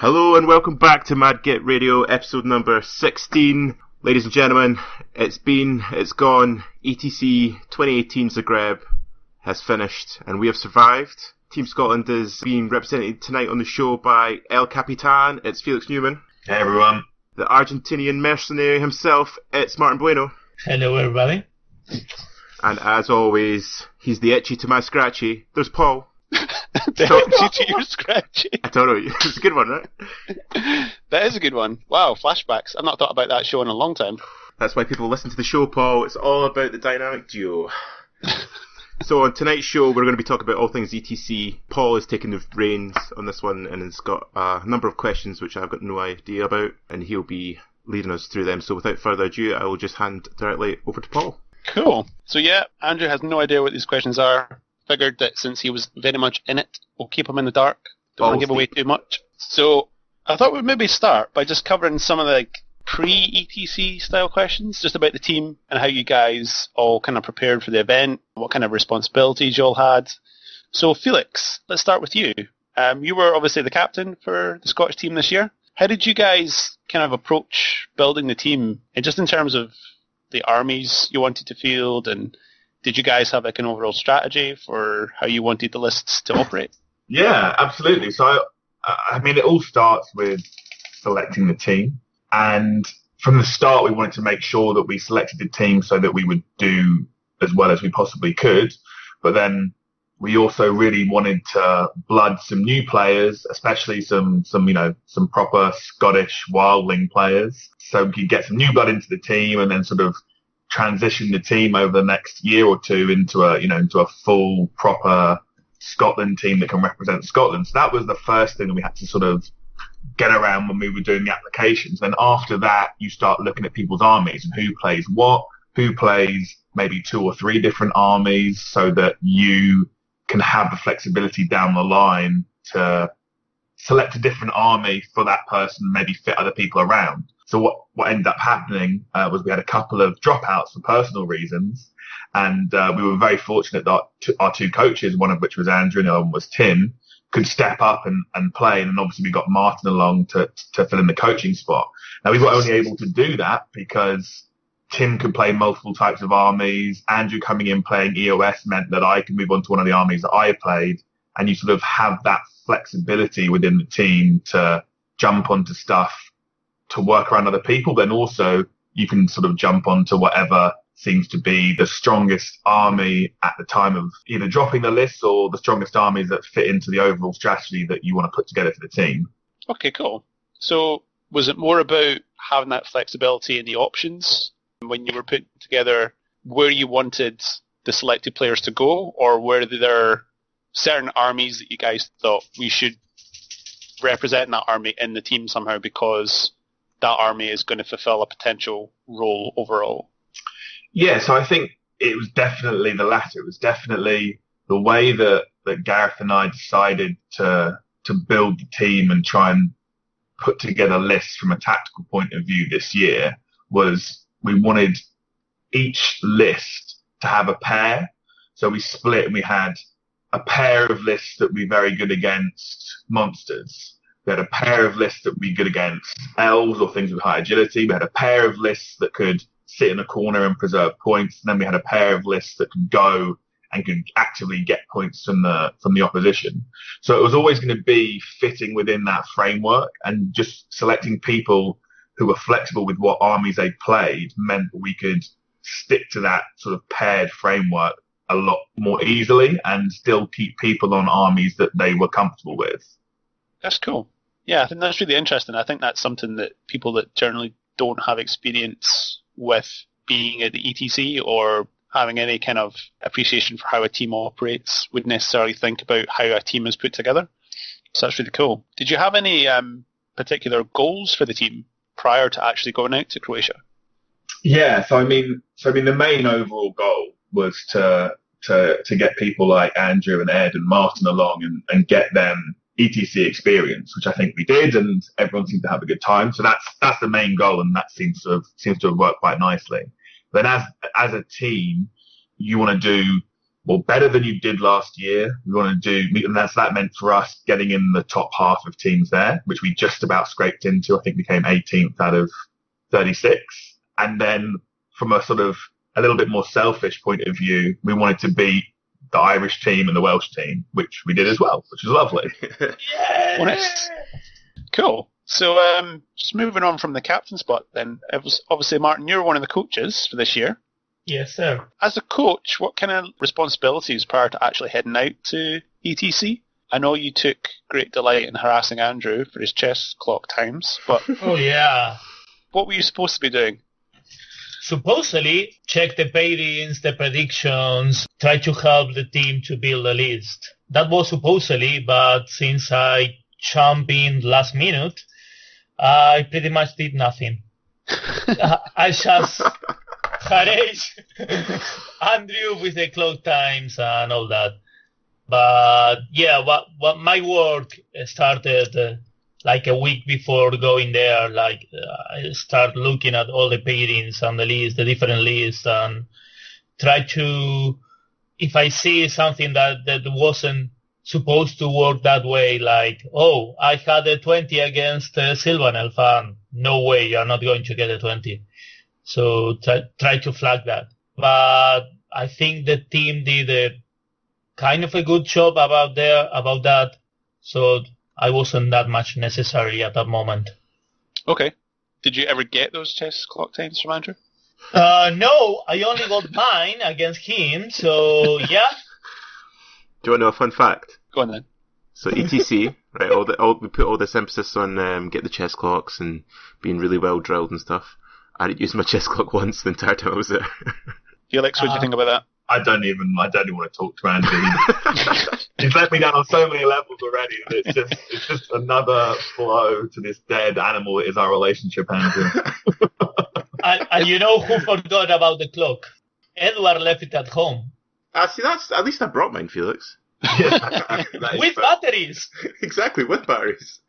Hello and welcome back to Mad Get Radio, episode number 16. Ladies and gentlemen, it's been, it's gone. ETC 2018 Zagreb has finished and we have survived. Team Scotland is being represented tonight on the show by El Capitan, it's Felix Newman. Hey everyone. The Argentinian mercenary himself, it's Martin Bueno. Hello everybody. And as always, he's the itchy to my scratchy. There's Paul. the itchy to your scratchy. I don't know, it's a good one, right? that is a good one. Wow, flashbacks. I've not thought about that show in a long time. That's why people listen to the show, Paul. It's all about the dynamic duo. so on tonight's show, we're going to be talking about all things ETC. Paul is taking the reins on this one and has got a number of questions which I've got no idea about, and he'll be leading us through them. So without further ado, I will just hand directly over to Paul. Cool. So yeah, Andrew has no idea what these questions are. Figured that since he was very much in it, we'll keep him in the dark. Don't want to give away too much. So I thought we'd maybe start by just covering some of the like, pre-ETC style questions, just about the team and how you guys all kind of prepared for the event, what kind of responsibilities you all had. So Felix, let's start with you. Um, you were obviously the captain for the Scottish team this year. How did you guys kind of approach building the team, and just in terms of the armies you wanted to field, and did you guys have like an overall strategy for how you wanted the lists to operate? Yeah, absolutely. So, I, I mean, it all starts with selecting the team. And from the start, we wanted to make sure that we selected the team so that we would do as well as we possibly could. But then we also really wanted to blood some new players, especially some, some, you know, some proper Scottish wildling players. So we could get some new blood into the team and then sort of transition the team over the next year or two into a, you know, into a full proper Scotland team that can represent Scotland. So that was the first thing that we had to sort of get around when we were doing the applications. Then after that, you start looking at people's armies and who plays what, who plays maybe two or three different armies so that you can have the flexibility down the line to select a different army for that person, maybe fit other people around. So what, what ended up happening uh, was we had a couple of dropouts for personal reasons. And uh, we were very fortunate that our two, our two coaches, one of which was Andrew and the other one was Tim, could step up and, and play. And obviously we got Martin along to, to fill in the coaching spot. Now we were only able to do that because Tim could play multiple types of armies. Andrew coming in playing EOS meant that I could move on to one of the armies that I played. And you sort of have that flexibility within the team to jump onto stuff to work around other people. Then also you can sort of jump onto whatever seems to be the strongest army at the time of either dropping the list or the strongest armies that fit into the overall strategy that you want to put together for the team. Okay, cool. So was it more about having that flexibility in the options when you were putting together where you wanted the selected players to go, or were there certain armies that you guys thought we should represent that army in the team somehow because that army is going to fulfill a potential role overall? Yeah, so I think it was definitely the latter. It was definitely the way that, that Gareth and I decided to to build the team and try and put together lists from a tactical point of view this year was we wanted each list to have a pair. So we split and we had a pair of lists that be very good against monsters. We had a pair of lists that would be good against elves or things with high agility. We had a pair of lists that could sit in a corner and preserve points. And then we had a pair of lists that could go and could actively get points from the from the opposition. So it was always going to be fitting within that framework and just selecting people who were flexible with what armies they played meant we could stick to that sort of paired framework a lot more easily and still keep people on armies that they were comfortable with. That's cool. Yeah, I think that's really interesting. I think that's something that people that generally don't have experience with being at the ETC or having any kind of appreciation for how a team operates would necessarily think about how a team is put together. So that's really cool. Did you have any um, particular goals for the team prior to actually going out to Croatia? Yeah, so I mean, so I mean, the main overall goal was to to to get people like Andrew and Ed and Martin along and, and get them ETC experience, which I think we did, and everyone seemed to have a good time. So that's that's the main goal, and that seems to have seems to have worked quite nicely. Then as as a team, you want to do well, better than you did last year. We want to do, and that's that meant for us getting in the top half of teams there, which we just about scraped into. I think we came 18th out of 36. And then from a sort of a little bit more selfish point of view, we wanted to beat the Irish team and the Welsh team, which we did as well, which is lovely. Honest. Cool. So, um, just moving on from the captain spot, then, it was obviously Martin, you're one of the coaches for this year. Yes, sir. As a coach, what kind of responsibilities prior to actually heading out to ETC? I know you took great delight in harassing Andrew for his chess clock times, but Oh yeah. what were you supposed to be doing? Supposedly, check the pairings, the predictions, try to help the team to build a list. That was supposedly, but since I jumped in last minute, I pretty much did nothing. I just harassed Andrew with the clock times and all that. But yeah, what what my work started uh, like a week before going there. Like uh, I start looking at all the pairings and the list, the different lists, and try to if I see something that that wasn't supposed to work that way, like oh I had a 20 against uh, Sylvanelf, and no way you're not going to get a 20. So try to flag that. But I think the team did a kind of a good job about there about that. So I wasn't that much necessary at that moment. Okay. Did you ever get those chess clock times from Andrew? Uh, no, I only got mine against him. So yeah. Do you want to know a fun fact? Go on then. So ETC, right? All the all, we put all this emphasis on um, get the chess clocks and being really well drilled and stuff. I didn't use my chess clock once the entire time I was there. Felix, what do you Uh, think about that? I don't even, I don't even want to talk to Andy. He's let me down on so many levels already. that It's just, it's just another blow to this dead animal that is our relationship, Andrew. And, and you know who forgot about the clock? Edward left it at home Ah, see, that's at least I brought mine, Felix. That is with fair. batteries. exactly with batteries.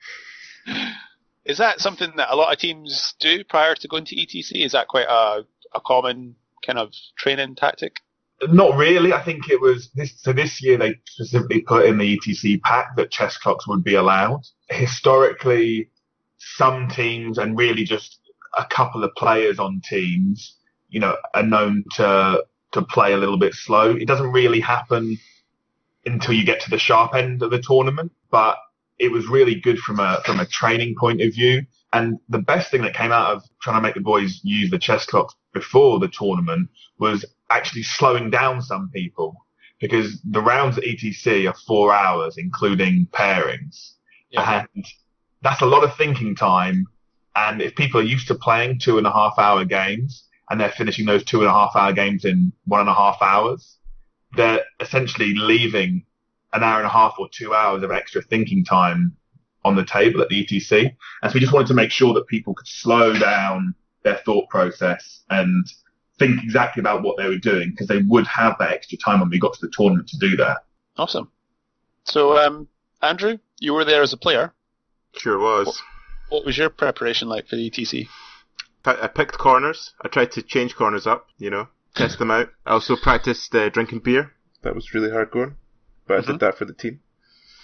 Is that something that a lot of teams do prior to going to ETC? Is that quite a, a common kind of training tactic? Not really. I think it was this. So this year they specifically put in the ETC pack that chess clocks would be allowed. Historically, some teams and really just a couple of players on teams, you know, are known to to play a little bit slow. It doesn't really happen until you get to the sharp end of the tournament, but it was really good from a from a training point of view. And the best thing that came out of trying to make the boys use the chess clocks before the tournament was actually slowing down some people because the rounds at ETC are four hours, including pairings. Yeah. And that's a lot of thinking time. And if people are used to playing two and a half hour games and they're finishing those two and a half hour games in one and a half hours, they're essentially leaving an hour and a half or two hours of extra thinking time on the table at the ETC. And so we just wanted to make sure that people could slow down their thought process and think exactly about what they were doing because they would have that extra time when we got to the tournament to do that. Awesome. So, um, Andrew, you were there as a player. Sure was. What was your preparation like for the ETC? I I picked corners. I tried to change corners up, you know, test them out. I also practiced uh, drinking beer. That was really hard going, but I Mhm. did that for the team.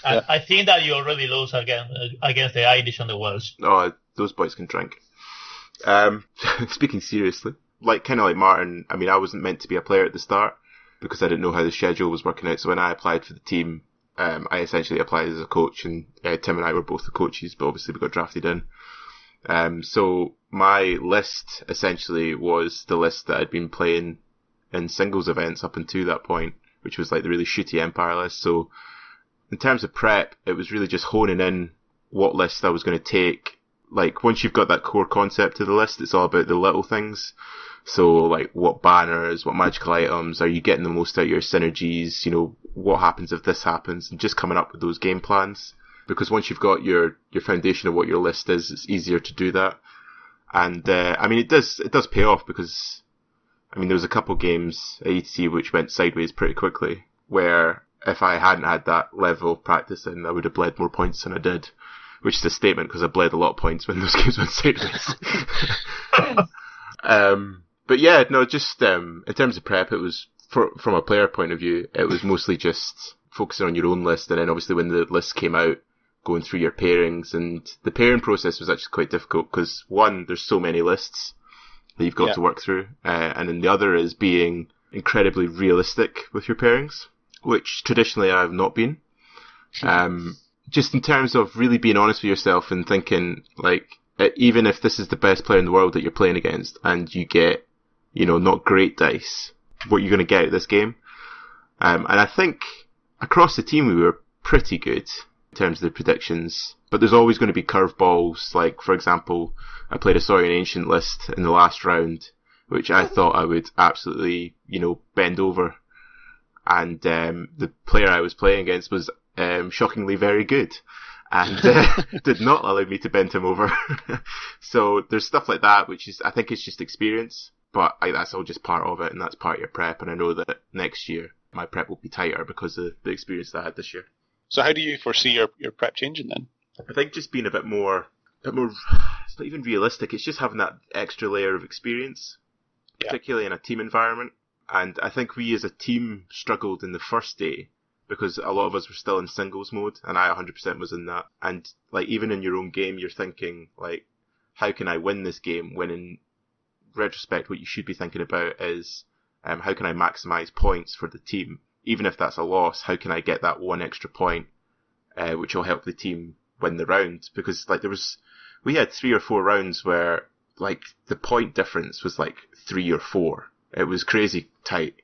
I, Yeah. I think that you already lose against against the Irish and the Welsh. Oh, those boys can drink. Um, speaking seriously, like kind of like Martin. I mean, I wasn't meant to be a player at the start because I didn't know how the schedule was working out. So when I applied for the team, um, I essentially applied as a coach, and uh, Tim and I were both the coaches, but obviously we got drafted in. Um, so my list essentially was the list that I'd been playing in singles events up until that point, which was like the really shitty Empire list. So in terms of prep, it was really just honing in what list I was going to take. Like once you've got that core concept of the list, it's all about the little things. So like what banners, what magical items, are you getting the most out of your synergies? You know, what happens if this happens? And just coming up with those game plans. Because once you've got your, your foundation of what your list is, it's easier to do that. And, uh, I mean, it does, it does pay off because, I mean, there was a couple games at ETC which went sideways pretty quickly, where if I hadn't had that level of practice in, I would have bled more points than I did. Which is a statement because I bled a lot of points when those games went sideways. um, but yeah, no, just um, in terms of prep, it was for, from a player point of view, it was mostly just focusing on your own list, and then obviously when the list came out, going through your pairings, and the pairing process was actually quite difficult because one, there's so many lists that you've got Yeah. to work through, uh, and then the other is being incredibly realistic with your pairings, which traditionally I've not been. Um, just in terms of really being honest with yourself and thinking, like, even if this is the best player in the world that you're playing against and you get, you know, not great dice, what you're going to get of this game. Um, and I think across the team we were pretty good in terms of the predictions, but there's always going to be curveballs. Like, for example, I played a Saurian Ancient list in the last round, which I thought I would absolutely, you know, bend over. And um, the player I was playing against was um, shockingly very good and uh, did not allow me to bend him over. so there's stuff like that, which is, I think it's just experience, but I, that's all just part of it and that's part of your prep. And I know that next year my prep will be tighter because of the experience that I had this year. So how do you foresee your, your prep changing then? I think just being a bit more, a bit more, it's not even realistic. It's just having that extra layer of experience, Yeah. particularly in a team environment. And I think we as a team struggled in the first day because a lot of us were still in singles mode and I 100% was in that. And like even in your own game, you're thinking like, how can I win this game? When in retrospect, what you should be thinking about is, um, how can I maximize points for the team? Even if that's a loss, how can I get that one extra point, uh, which will help the team win the round? Because like there was, we had three or four rounds where like the point difference was like three or four. It was crazy tight.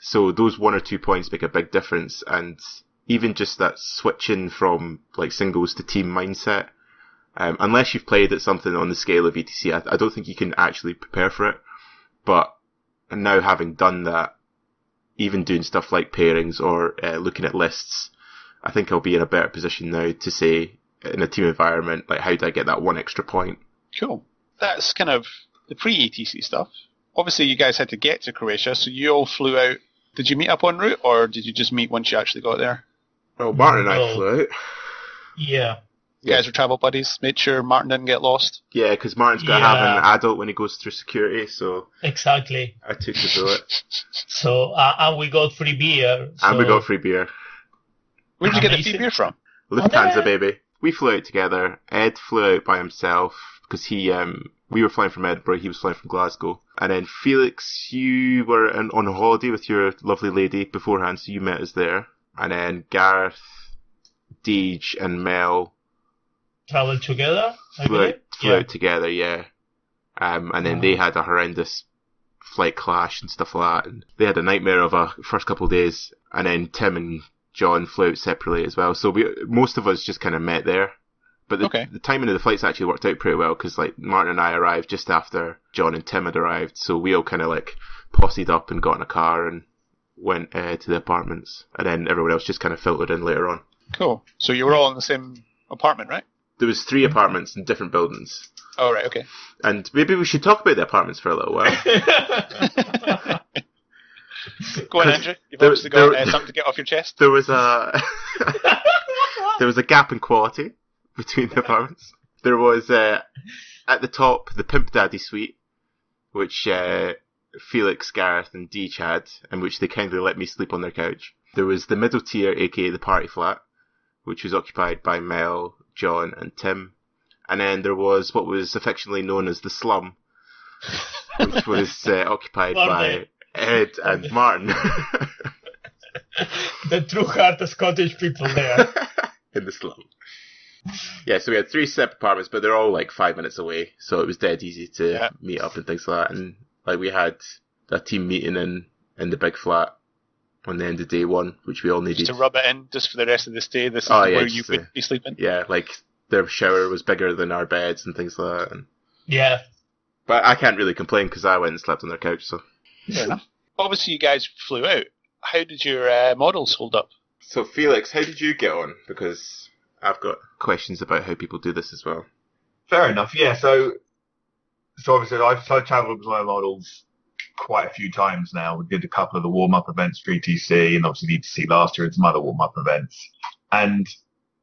So those one or two points make a big difference, and even just that switching from like singles to team mindset, um, unless you've played at something on the scale of ETC, I, I don't think you can actually prepare for it. But now having done that, even doing stuff like pairings or uh, looking at lists, I think I'll be in a better position now to say in a team environment, like how do I get that one extra point? Cool. That's kind of the pre-ETC stuff. Obviously, you guys had to get to Croatia, so you all flew out. Did you meet up en route, or did you just meet once you actually got there? Oh, Martin and I flew out. Yeah. You guys were travel buddies. Made sure Martin didn't get lost. Yeah, because Martin's got to have an adult when he goes through security, so Exactly. I took the bullet. So uh, and we got free beer. and we so- got free beer. Where did you get the Amazing. free beer from? Lufthansa, baby. We flew out together. Ed flew out by himself because he, um, we were flying from Edinburgh. He was flying from Glasgow. And then Felix, you were on, on holiday with your lovely lady beforehand, so you met us there. And then Gareth, Deej, and Mel traveled together. I flew, out, flew Yeah. out together, yeah. Um, and then they had a horrendous flight clash and stuff like that. And they had a nightmare of a first couple of days. And then Tim and John flew out separately as well. So we, most of us just kind of met there. But the, Okay. the timing of the flights actually worked out pretty well because like Martin and I arrived just after John and Tim had arrived. So we all kind of like posseed up and got in a car and went uh, to the apartments. And then everyone else just kind of filtered in later on. Cool. So you were all in the same apartment, right? There was three apartments in different buildings. Oh, right. Okay. And maybe we should talk about the apartments for a little while. Go on, Andrew. You've there- obviously got there- uh, something to get off your chest. there was a there was a gap in quality between the apartments. There was uh, at the top the Pimp Daddy suite, which uh, Felix, Gareth, and Deej had, and which they kindly let me sleep on their couch. There was the middle tier, aka the party flat, which was occupied by Mel, John, and Tim. And then there was what was affectionately known as the slum, which was uh, occupied by Ed and Martin. the true heart of Scottish people there. in the slum. Yeah, so we had three separate apartments, but they're all like five minutes away, so it was dead easy to Yeah. meet up and things like that. And like we had a team meeting in in the big flat on the end of day one, which we all needed. Just to rub it in, just for the rest of this day, this is Oh, yeah, where just, you uh, would be sleeping. yeah, like their shower was bigger than our beds and things like that. And, Yeah. but I can't really complain because I went and slept on their couch. So, Fair enough. Obviously, you guys flew out. How did your uh, models hold up? so Felix, how did you get on? Because I've got questions about how people do this as well. Fair enough. Yeah. So, so obviously I've, I've travelled with my models quite a few times now. We did a couple of the warm up events for ETC and obviously the ETC last year and some other warm up events. And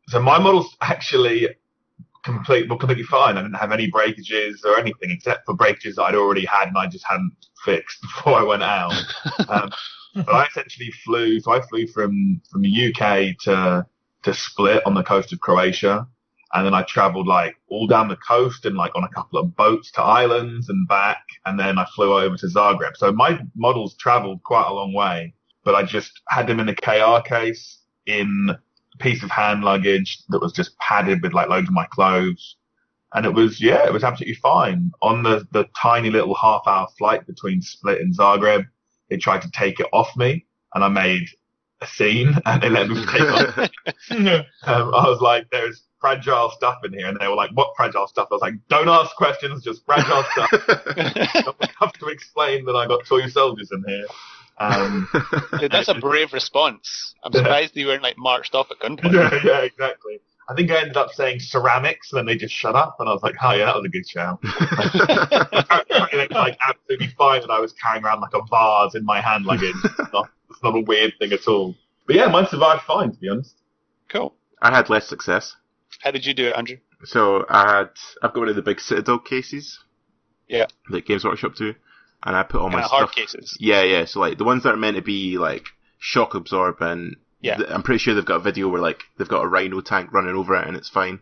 so my models actually complete, well, completely fine. I didn't have any breakages or anything except for breakages that I'd already had and I just hadn't fixed before I went out. um, but I essentially flew, so I flew from, from the UK to, to Split on the coast of Croatia. And then I traveled like all down the coast and like on a couple of boats to islands and back. And then I flew over to Zagreb. So my models traveled quite a long way, but I just had them in a KR case in a piece of hand luggage that was just padded with like loads of my clothes. And it was, yeah, it was absolutely fine. On the, the tiny little half hour flight between Split and Zagreb, they tried to take it off me and I made a scene and they let me take off. um, I was like, there's fragile stuff in here. And they were like, what fragile stuff? I was like, don't ask questions, just fragile stuff. I have to explain that I got toy soldiers in here. Um, Dude, that's a brave response. I'm Yeah. surprised you weren't like marched off at gunpoint. yeah, yeah, exactly. I think I ended up saying ceramics, and then they just shut up, and I was like, "Oh yeah, that was a good shout." Apparently, they like absolutely fine that I was carrying around like a vase in my hand luggage. It's not, it's not a weird thing at all. But yeah, mine survived fine, to be honest. Cool. I had less success. How did you do it, Andrew? So I had I've got one of the big Citadel cases. Yeah. That Games Workshop do, and I put all my Kind of hard stuff. cases. Yeah, yeah. So like the ones that are meant to be like shock absorbent. Yeah. I'm pretty sure they've got a video where like they've got a rhino tank running over it and it's fine.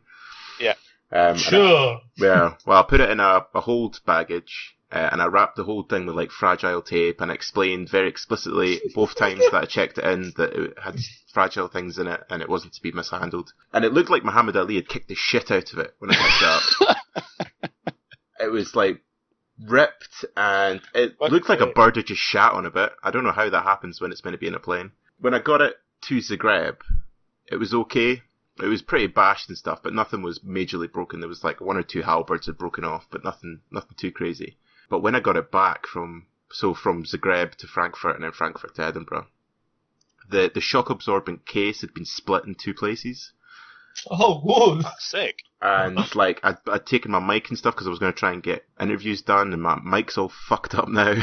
Yeah. Um, and I- Sure. yeah. Well, I put it in a, a hold baggage. Uh, and I wrapped the whole thing with like fragile tape and explained very explicitly both times that I checked it in that it had fragile things in it and it wasn't to be mishandled. And it looked like Muhammad Ali had kicked the shit out of it when I picked it up. it was like ripped and it What looked like a bird had just shat on a bit. I don't know how that happens when it's meant to be in a plane. When I got it to Zagreb, it was okay. It was pretty bashed and stuff, but nothing was majorly broken. There was like one or two halberds had broken off, but nothing, nothing too crazy. But when I got it back from, so from Zagreb to Frankfurt and then Frankfurt to Edinburgh, the, the shock absorbent case had been split in two places. Oh, good. That's sick. And like, I'd, I'd taken my mic and stuff because I was going to try and get interviews done and my mic's all fucked up now.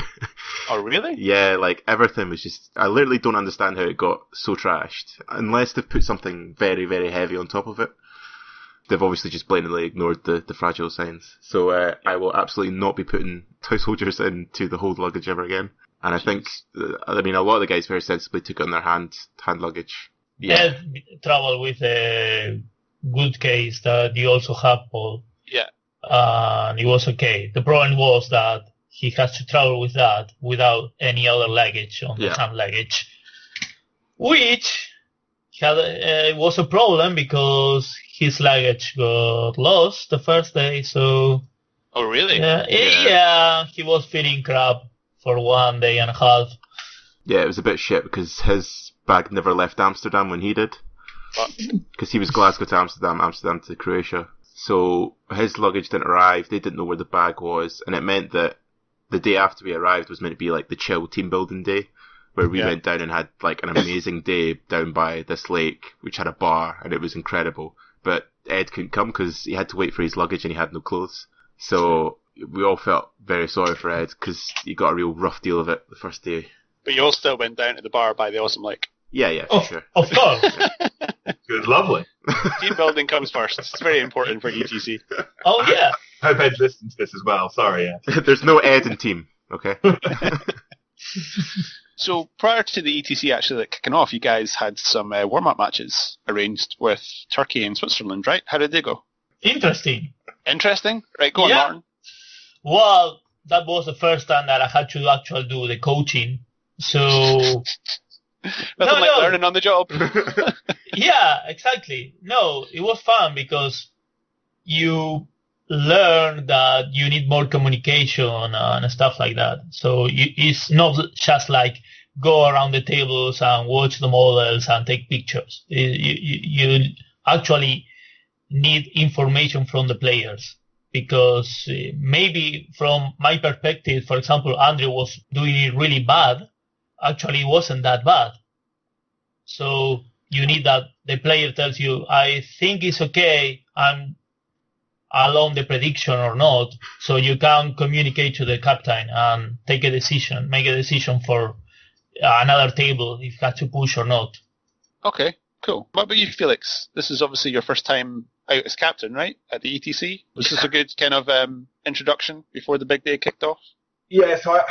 Oh, really? Yeah, like everything was just. I literally don't understand how it got so trashed. Unless they've put something very, very heavy on top of it. They've obviously just blatantly ignored the, the fragile signs. So uh, I will absolutely not be putting toy soldiers into the hold luggage ever again. And I think, uh, I mean, a lot of the guys very sensibly took it on their hand hand luggage. Yeah, Ed travel with a good case that you also have, Paul. Yeah. And it was okay. The problem was that he has to travel with that without any other luggage on Yeah. the hand luggage, which had uh, was a problem because his luggage got lost the first day. So Oh, really? yeah, Yeah. yeah, he was feeling crap for one day and a half. yeah, it was a bit shit because his bag never left Amsterdam when he did. Uh, because he was Glasgow to Amsterdam, Amsterdam to Croatia. So his luggage didn't arrive. They didn't know where the bag was, and it meant that the day after we arrived was meant to be like the chill team building day, where we Yeah. went down and had like an amazing day down by this lake, which had a bar, and it was incredible. But Ed couldn't come because he had to wait for his luggage and he had no clothes. So we all felt very sorry for Ed because he got a real rough deal of it the first day. But you all still went down to the bar by the awesome lake. Yeah, yeah, for Of, sure. of course. It was lovely. Team building comes first. It's very important for ETC. oh yeah. Hope Ed listens to this as well. Sorry, Ed. There's no Ed in team. Okay. So prior to the ETC actually like, kicking off, you guys had some uh, warm-up matches arranged with Turkey and Switzerland, right? How did they go? Interesting. Interesting. Right, go on, Martin. Well, that was the first time that I had to actually do the coaching. So Nothing No, like no. learning on the job. yeah, exactly. No, it was fun because you learn that you need more communication and stuff like that. So you, it's not just like go around the tables and watch the models and take pictures. You, you, you actually need information from the players because uh, maybe from my perspective, for example, Andrew was doing it really bad. Actually, wasn't that bad. So you need that the player tells you, I think it's okay. I'm along the prediction or not. So you can communicate to the captain and take a decision, make a decision for another table if you have to push or not. Okay, cool. What about you, Felix? This is obviously your first time out as captain, right, at the ETC. Was this a good kind of um, introduction before the big day kicked off? Yeah, so I,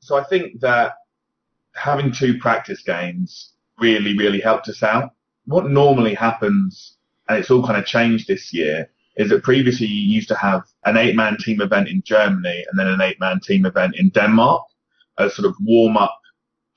so I think that having two practice games really, really helped us out. What normally happens, and it's all kind of changed this year, is that previously you used to have an eight-man team event in Germany and then an eight-man team event in Denmark as sort of warm-up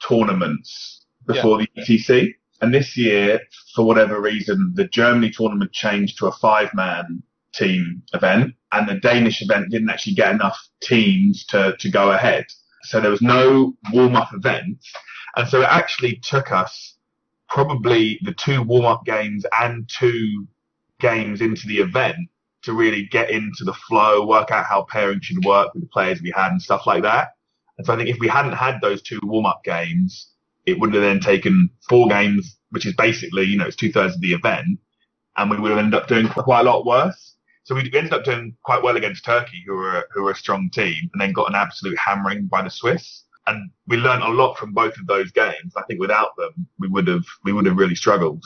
tournaments before yeah. the ETC. And this year, for whatever reason, the Germany tournament changed to a five-man team event, and the Danish event didn't actually get enough teams to, to go ahead. So there was no warm-up event, and so it actually took us probably the two warm-up games and two games into the event to really get into the flow, work out how pairing should work with the players we had and stuff like that. And so I think if we hadn't had those two warm-up games, it would have then taken four games, which is basically, you know, it's two thirds of the event, and we would have ended up doing quite a lot worse. So we ended up doing quite well against Turkey, who were who were a strong team, and then got an absolute hammering by the Swiss. And we learned a lot from both of those games. I think without them, we would have we would have really struggled.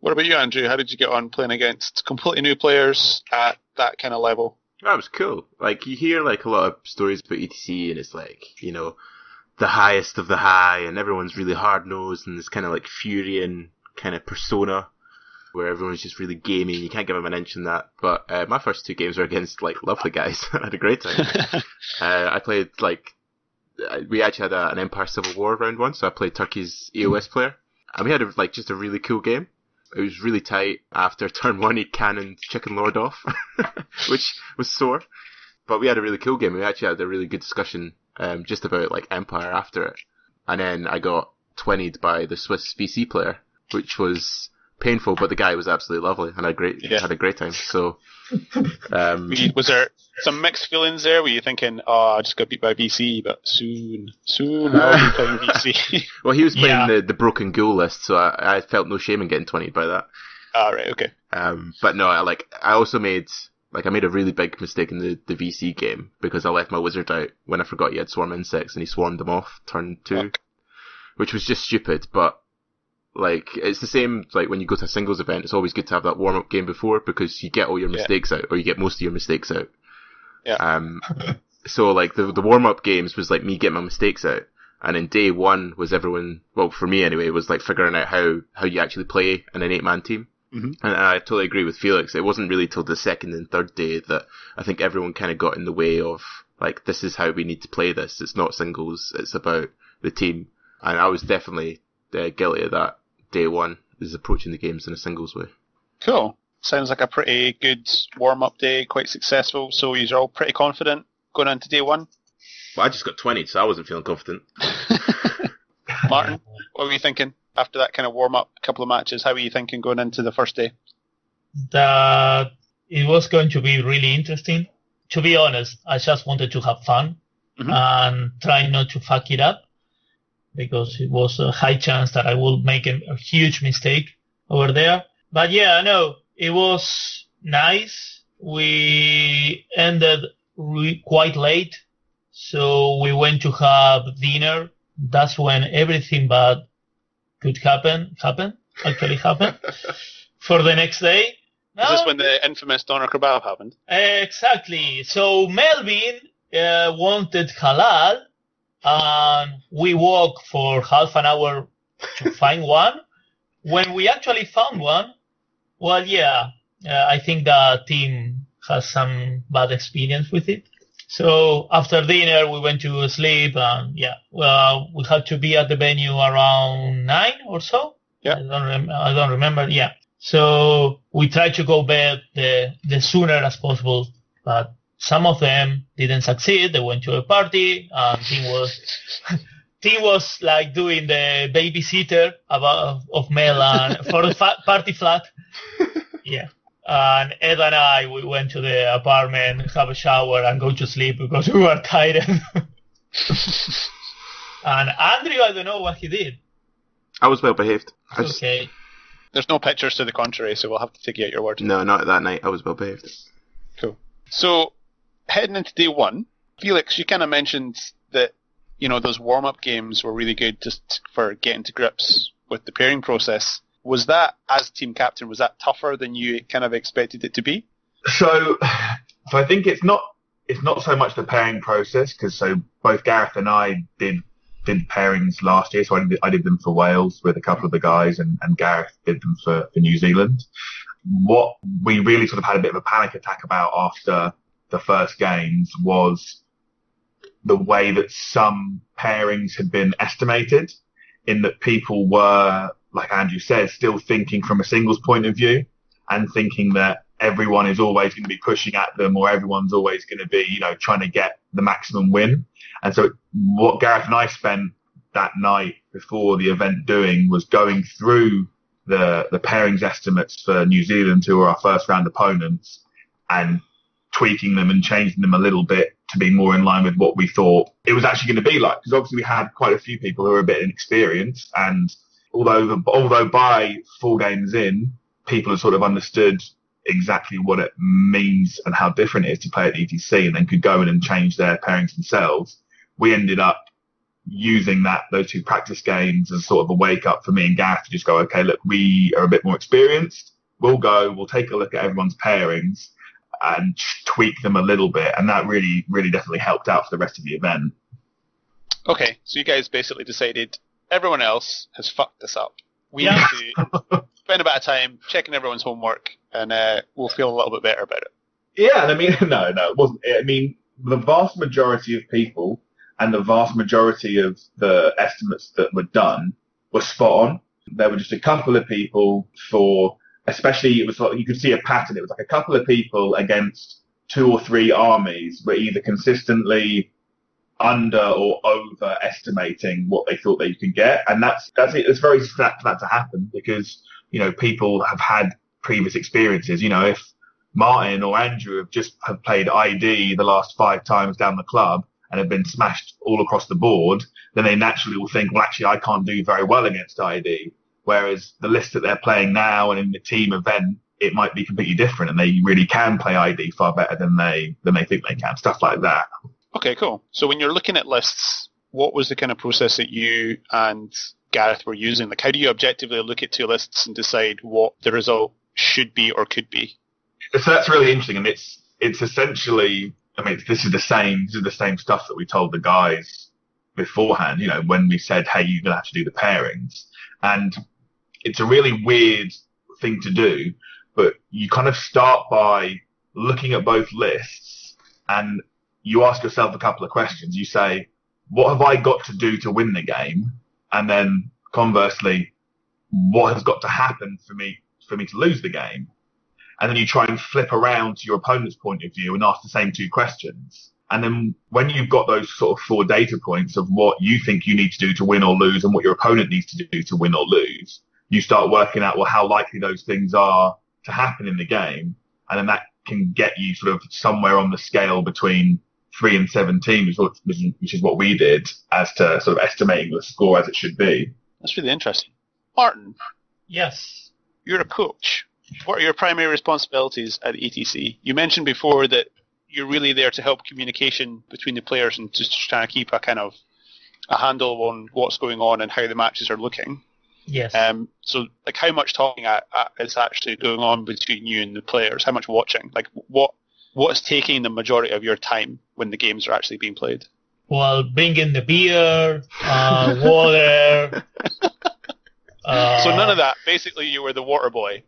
What about you, Andrew? How did you get on playing against completely new players at that kind of level? That was cool. Like you hear like a lot of stories about ETC, and it's like you know the highest of the high, and everyone's really hard nosed, and this kind of like Furion kind of persona where everyone's just really gamey. You can't give them an inch in that. But uh, my first two games were against like lovely guys. I had a great time. uh, I played like we actually had a, an Empire Civil War round one, so I played Turkey's EOS player, and we had a, like just a really cool game. It was really tight. After turn one, he cannoned Chicken Lord off, which was sore. But we had a really cool game. We actually had a really good discussion um, just about like Empire after it. And then I got 20'd by the Swiss VC player, which was painful, but the guy was absolutely lovely and I great yeah. had a great time. So, um, was there some mixed feelings there? Were you thinking, "Oh, I just got beat by VC," but soon, soon I'll be playing VC? well, he was playing yeah. the the broken ghoul list, so I, I felt no shame in getting twenty by that. Ah, right, okay. Um, but no, I like I also made like I made a really big mistake in the, the VC game because I left my wizard out when I forgot he had swarm insects and he swarmed them off turn two, okay. which was just stupid. But like it's the same like when you go to a singles event, it's always good to have that warm up game before because you get all your mistakes yeah. out or you get most of your mistakes out. Yeah. Um, so like the the warm up games was like me getting my mistakes out. And in day one was everyone, well, for me anyway, was like figuring out how, how you actually play in an eight man team. Mm-hmm. And I totally agree with Felix. It wasn't really till the second and third day that I think everyone kind of got in the way of like, this is how we need to play this. It's not singles. It's about the team. And I was definitely uh, guilty of that day one is approaching the games in a singles way. Cool. Sounds like a pretty good warm up day, quite successful. So you're all pretty confident going into day one? Well, I just got 20, so I wasn't feeling confident. Martin, what were you thinking? after that kind of warm up couple of matches? How were you thinking going into the first day? That it was going to be really interesting. To be honest, I just wanted to have fun mm-hmm. and try not to fuck it up because it was a high chance that I would make a, a huge mistake over there. But yeah, no, it was nice. We ended re- quite late, so we went to have dinner. That's when everything bad could happen, happen, actually happen for the next day. This is this when the infamous doner kebab happened? Exactly. So Melvin uh, wanted halal, and we walked for half an hour to find one. When we actually found one, well, yeah, uh, I think the team has some bad experience with it. So after dinner, we went to sleep, and yeah, well, we had to be at the venue around nine or so. Yeah, I don't, rem- I don't remember. Yeah, so we tried to go bed the the sooner as possible, but some of them didn't succeed. They went to a party, and Tim was Tim was like doing the babysitter about of Mel and for the fa- party flat. Yeah and Ed and I we went to the apartment, have a shower, and go to sleep because we were tired. and Andrew, I don't know what he did. I was well behaved. Just... Okay. There's no pictures to the contrary, so we'll have to take you at your word. No, not that night. I was well behaved. Cool. So, heading into day one, Felix, you kind of mentioned that you know those warm up games were really good just for getting to grips with the pairing process. Was that, as team captain, was that tougher than you kind of expected it to be? So, so I think it's not it's not so much the pairing process because so both Gareth and I did did pairings last year. So I did, I did them for Wales with a couple of the guys, and, and Gareth did them for, for New Zealand. What we really sort of had a bit of a panic attack about after the first games was the way that some pairings had been estimated, in that people were, like Andrew said, still thinking from a singles point of view and thinking that everyone is always going to be pushing at them or everyone's always going to be, you know, trying to get the maximum win. And so what Gareth and I spent that night before the event doing was going through the, the pairings estimates for New Zealand, who were our first round opponents, and tweaking them and changing them a little bit to be more in line with what we thought it was actually going to be like. Because obviously we had quite a few people who were a bit inexperienced, and although although by four games in, people had sort of understood exactly what it means and how different it is to play at ETC, and then could go in and change their pairings themselves. We ended up using that those two practice games as sort of a wake up for me and Gareth to just go, okay, look, we are a bit more experienced. We'll go, we'll take a look at everyone's pairings and tweak them a little bit, and that really, really definitely helped out for the rest of the event. Okay, so you guys basically decided everyone else has fucked this up. We yeah. need to spend a bit of time checking everyone's homework, and uh, we'll feel a little bit better about it. Yeah, and I mean, no, no, it wasn't. I mean, the vast majority of people and the vast majority of the estimates that were done were spot on. There were just a couple of people for especially it was like you could see a pattern. It was like a couple of people against two or three armies were either consistently under or overestimating what they thought they could get, and that's that's it. It's very sad for that to happen because you know people have had previous experiences. You know, if Martin or Andrew have just have played ID the last five times down the club and have been smashed all across the board, then they naturally will think, well, actually, I can't do very well against ID. Whereas the list that they're playing now and in the team event, it might be completely different, and they really can play ID far better than they than they think they can. Stuff like that. Okay, cool. So when you're looking at lists, what was the kind of process that you and Gareth were using? Like, how do you objectively look at two lists and decide what the result should be or could be? So that's really interesting, and it's it's essentially. I mean, this is the same. This is the same stuff that we told the guys beforehand. You know, when we said, "Hey, you're gonna have to do the pairings," and it's a really weird thing to do, but you kind of start by looking at both lists and you ask yourself a couple of questions. You say, what have I got to do to win the game? And then conversely, what has got to happen for me for me to lose the game? And then you try and flip around to your opponent's point of view and ask the same two questions. And then when you've got those sort of four data points of what you think you need to do to win or lose and what your opponent needs to do to win or lose, you start working out well how likely those things are to happen in the game, and then that can get you sort of somewhere on the scale between three and seventeen, which is what we did as to sort of estimating the score as it should be. That's really interesting. Martin. Yes. You're a coach. What are your primary responsibilities at ETC? You mentioned before that you're really there to help communication between the players and just trying to keep a kind of a handle on what's going on and how the matches are looking. Yes. Um, so, like, how much talking is actually going on between you and the players? How much watching? Like, what what is taking the majority of your time when the games are actually being played? Well, bringing the beer, uh, water. uh, so none of that. Basically, you were the water boy.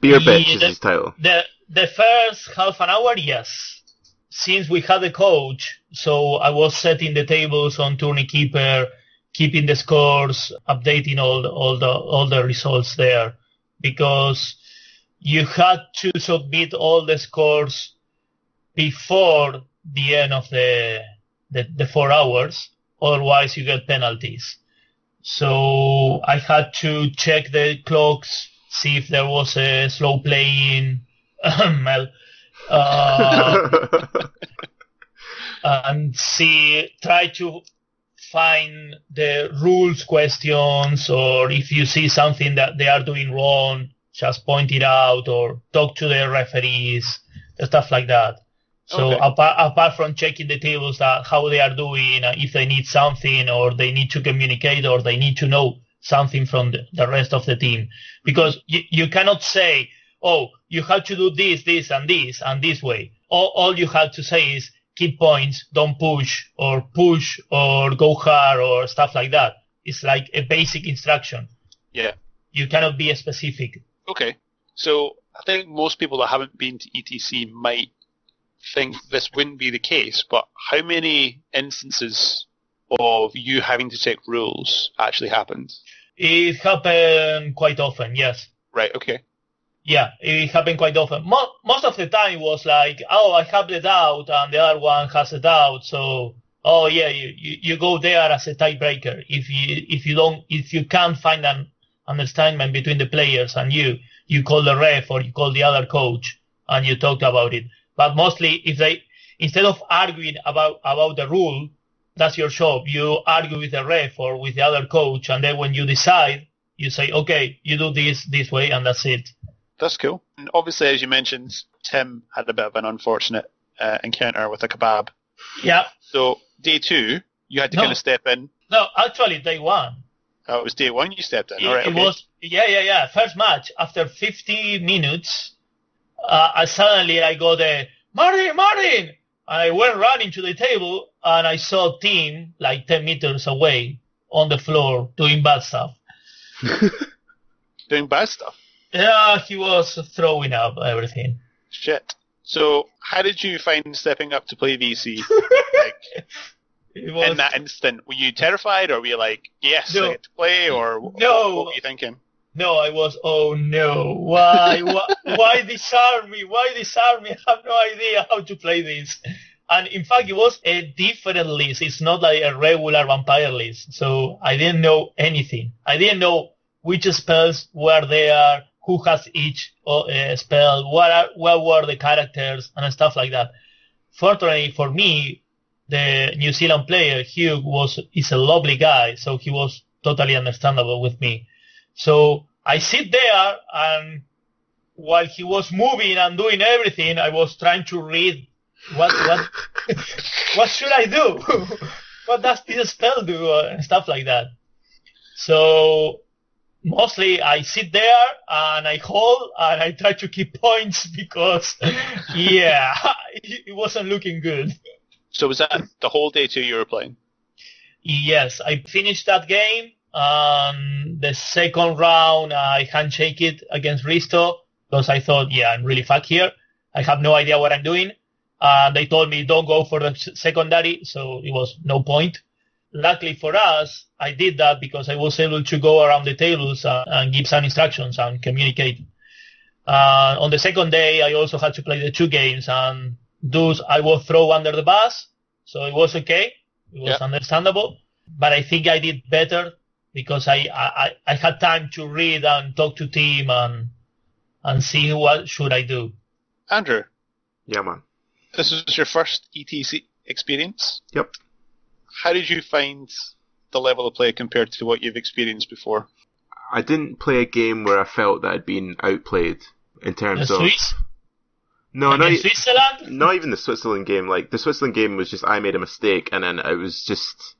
Beer bitch is his title. The the first half an hour, yes. Since we had a coach, so I was setting the tables on Tourney Keeper keeping the scores, updating all the, all the all the results there, because you had to submit all the scores before the end of the the, the four hours. Otherwise, you get penalties. So I had to check the clocks, see if there was a slow playing, uh, and see, try to find the rules questions or if you see something that they are doing wrong, just point it out or talk to the referees, stuff like that. So okay. apart, apart from checking the tables that how they are doing, uh, if they need something or they need to communicate or they need to know something from the, the rest of the team because you, you cannot say, oh, you have to do this, this, and this, and this way. All, all you have to say is keep points, don't push, or push, or go hard, or stuff like that. It's like a basic instruction. Yeah. You cannot be specific. Okay. So I think most people that haven't been to ETC might think this wouldn't be the case, but how many instances of you having to take rules actually happened? It happened quite often, yes. Right, okay. Yeah, it happened quite often. Mo- most of the time it was like, oh, I have the doubt and the other one has a doubt, so oh yeah, you, you, you go there as a tiebreaker. If you if you don't if you can't find an understanding between the players and you, you call the ref or you call the other coach and you talk about it. But mostly if they instead of arguing about about the rule, that's your job. You argue with the ref or with the other coach, and then when you decide, you say, okay, you do this this way, and that's it. That's cool. And obviously, as you mentioned, Tim had a bit of an unfortunate uh, encounter with a kebab. Yeah. So day two, you had to No. kind of step in. No, actually, day one. Oh, it was day one you stepped in. It, All right, it okay. was yeah, yeah, yeah. First match after 50 minutes, uh, I suddenly I got a Martin, Martin. I went running to the table and I saw Tim like 10 meters away on the floor doing bad stuff. doing bad stuff. Yeah, he was throwing up everything. Shit. So, how did you find stepping up to play VC? like, was in that instant, were you terrified, or were you like, "Yes, No. I get to play," or No. what were you thinking? No, I was, oh no, why, why, why this army? Why this army? I have no idea how to play this. And in fact, it was a different list. It's not like a regular vampire list. So I didn't know anything. I didn't know which spells were there, who has each uh, spell, what are, what were the characters and stuff like that. Fortunately for me, the New Zealand player, Hugh, was, is a lovely guy. So he was totally understandable with me. So I sit there and while he was moving and doing everything, I was trying to read what what what should I do? what does this spell do uh, and stuff like that. So mostly I sit there and I hold and I try to keep points because yeah, it wasn't looking good. So was that the whole day too you were playing? Yes, I finished that game. Um, the second round, I handshake it against Risto because I thought, yeah, I'm really fucked here. I have no idea what I'm doing. Uh, they told me don't go for the secondary, so it was no point. Luckily for us, I did that because I was able to go around the tables uh, and give some instructions and communicate. Uh, on the second day, I also had to play the two games, and those I was thrown under the bus, so it was okay. It was Yeah. understandable, but I think I did better because I, I, I had time to read and talk to team and and see what should I do. Andrew, yeah, man. this was your first ETC experience. Yep. How did you find the level of play compared to what you've experienced before? I didn't play a game where I felt that I'd been outplayed in The terms of Swiss, no, not, e- Switzerland. not even the Switzerland game. Like the Switzerland game was just I made a mistake, and then it was just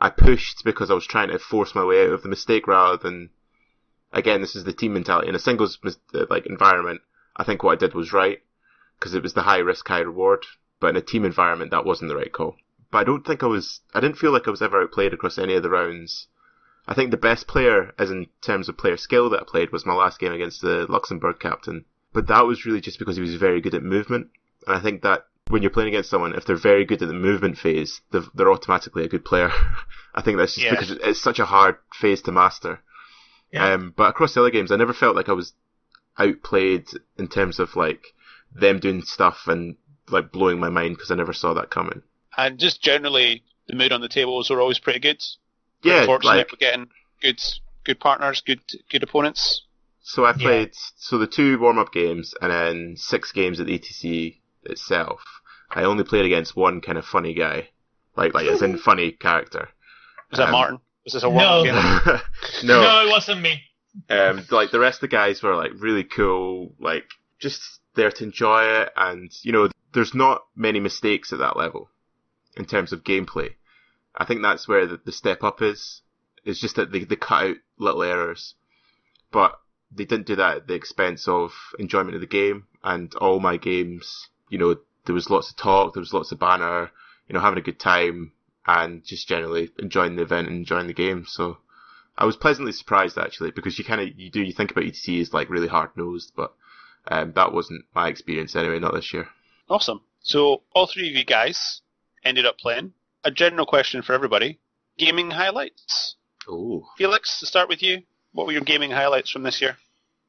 I pushed because I was trying to force my way out of the mistake rather than. Again, this is the team mentality in a singles uh, like environment. I think what I did was right because it was the high risk, high reward. But in a team environment, that wasn't the right call. But I don't think I was. I didn't feel like I was ever outplayed across any of the rounds. I think the best player, as in terms of player skill that I played, was my last game against the Luxembourg captain. But that was really just because he was very good at movement. And I think that when you're playing against someone, if they're very good at the movement phase, they're, they're automatically a good player. I think that's just Yeah. because it's such a hard phase to master. Yeah. Um, but across the other games, I never felt like I was outplayed in terms of like them doing stuff and like blowing my mind because I never saw that coming. And just generally, the mood on the tables were always pretty good. Yeah, Fortunate like for getting good, good partners, good, good opponents. So I Yeah. played so the two warm up games and then six games at the ETC itself. I only played against one kind of funny guy, like like as in funny character. Was that Um, Martin? Was this a No. warm game? no, no, it wasn't me. um, like the rest of the guys were like really cool, like just there to enjoy it, and you know, there's not many mistakes at that level in terms of gameplay. I think that's where the, the step up is. It's just that they, they cut out little errors. But they didn't do that at the expense of enjoyment of the game. And all my games, you know, there was lots of talk, there was lots of banter, you know, having a good time, and just generally enjoying the event and enjoying the game. So I was pleasantly surprised actually because you kind of you do you think about ETC as like really hard nosed, but um, that wasn't my experience anyway, not this year. Awesome. So all three of you guys ended up playing. A general question for everybody: gaming highlights. Oh, Felix, to start with you, what were your gaming highlights from this year?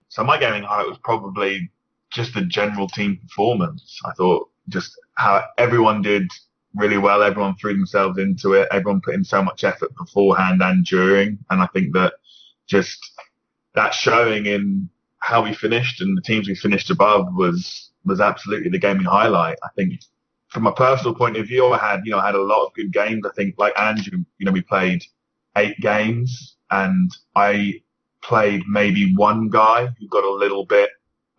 So my gaming highlight was probably just the general team performance. I thought just how everyone did really well. Everyone threw themselves into it. Everyone put in so much effort beforehand and during. And I think that just that showing in how we finished and the teams we finished above was was absolutely the gaming highlight. I think from a personal point of view, I had you know I had a lot of good games. I think like Andrew, you know, we played eight games and I played maybe one guy who got a little bit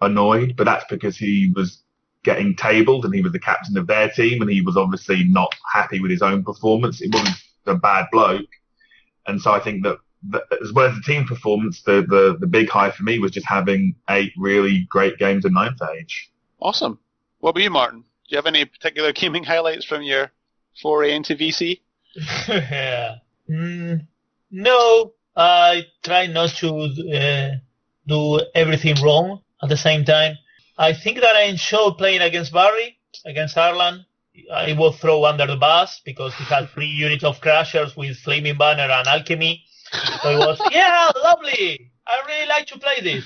annoyed, but that's because he was getting tabled and he was the captain of their team and he was obviously not happy with his own performance. It wasn't a bad bloke. And so I think that, that as well as the team performance, the, the, the big high for me was just having eight really great games in ninth age. Awesome. What about you, Martin? Do you have any particular gaming highlights from your foray into VC? yeah. Mm, no, I try not to uh, do everything wrong at the same time. I think that I enjoyed playing against Barry, against Ireland. I was throw under the bus because he had three units of Crushers with Flaming Banner and Alchemy. So it was, yeah, lovely. I really like to play this.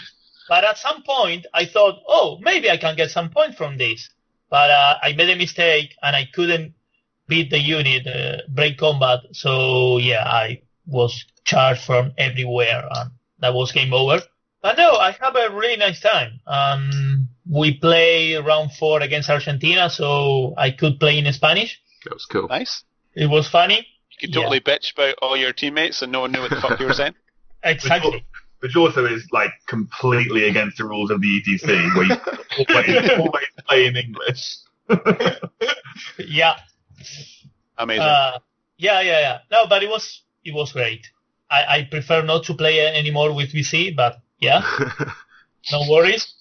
But at some point, I thought, oh, maybe I can get some points from this. But uh, I made a mistake and I couldn't beat the unit, uh, break combat. So yeah, I was charged from everywhere and that was game over. But no, I have a really nice time. Um, we play round four against Argentina, so I could play in Spanish. that was cool. Nice. It was funny. You could totally bitch about all your teammates and no one knew what the fuck you were saying. Exactly. Which also is like completely against the rules of the ETC where you always, always play in English. yeah. Amazing. Uh, yeah, yeah, yeah. No, but it was it was great. I, I prefer not to play anymore with VC, but yeah, no worries.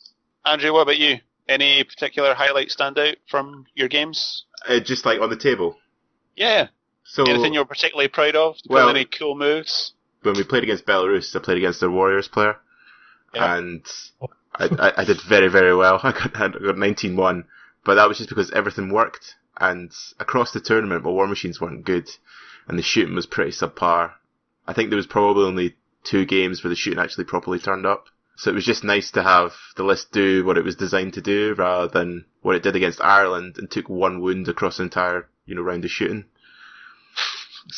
Andrew, what about you? Any particular highlight stand out from your games? uh, just like on the table. Yeah. So Anything you're particularly proud of? Well- any cool moves? When we played against Belarus, I played against their Warriors player, Yeah. and I, I, I did very, very well. I got, I got 19-1, but that was just because everything worked, and across the tournament, my war machines weren't good, and the shooting was pretty subpar. I think there was probably only two games where the shooting actually properly turned up. So it was just nice to have the list do what it was designed to do, rather than what it did against Ireland and took one wound across the entire, you know, round of shooting.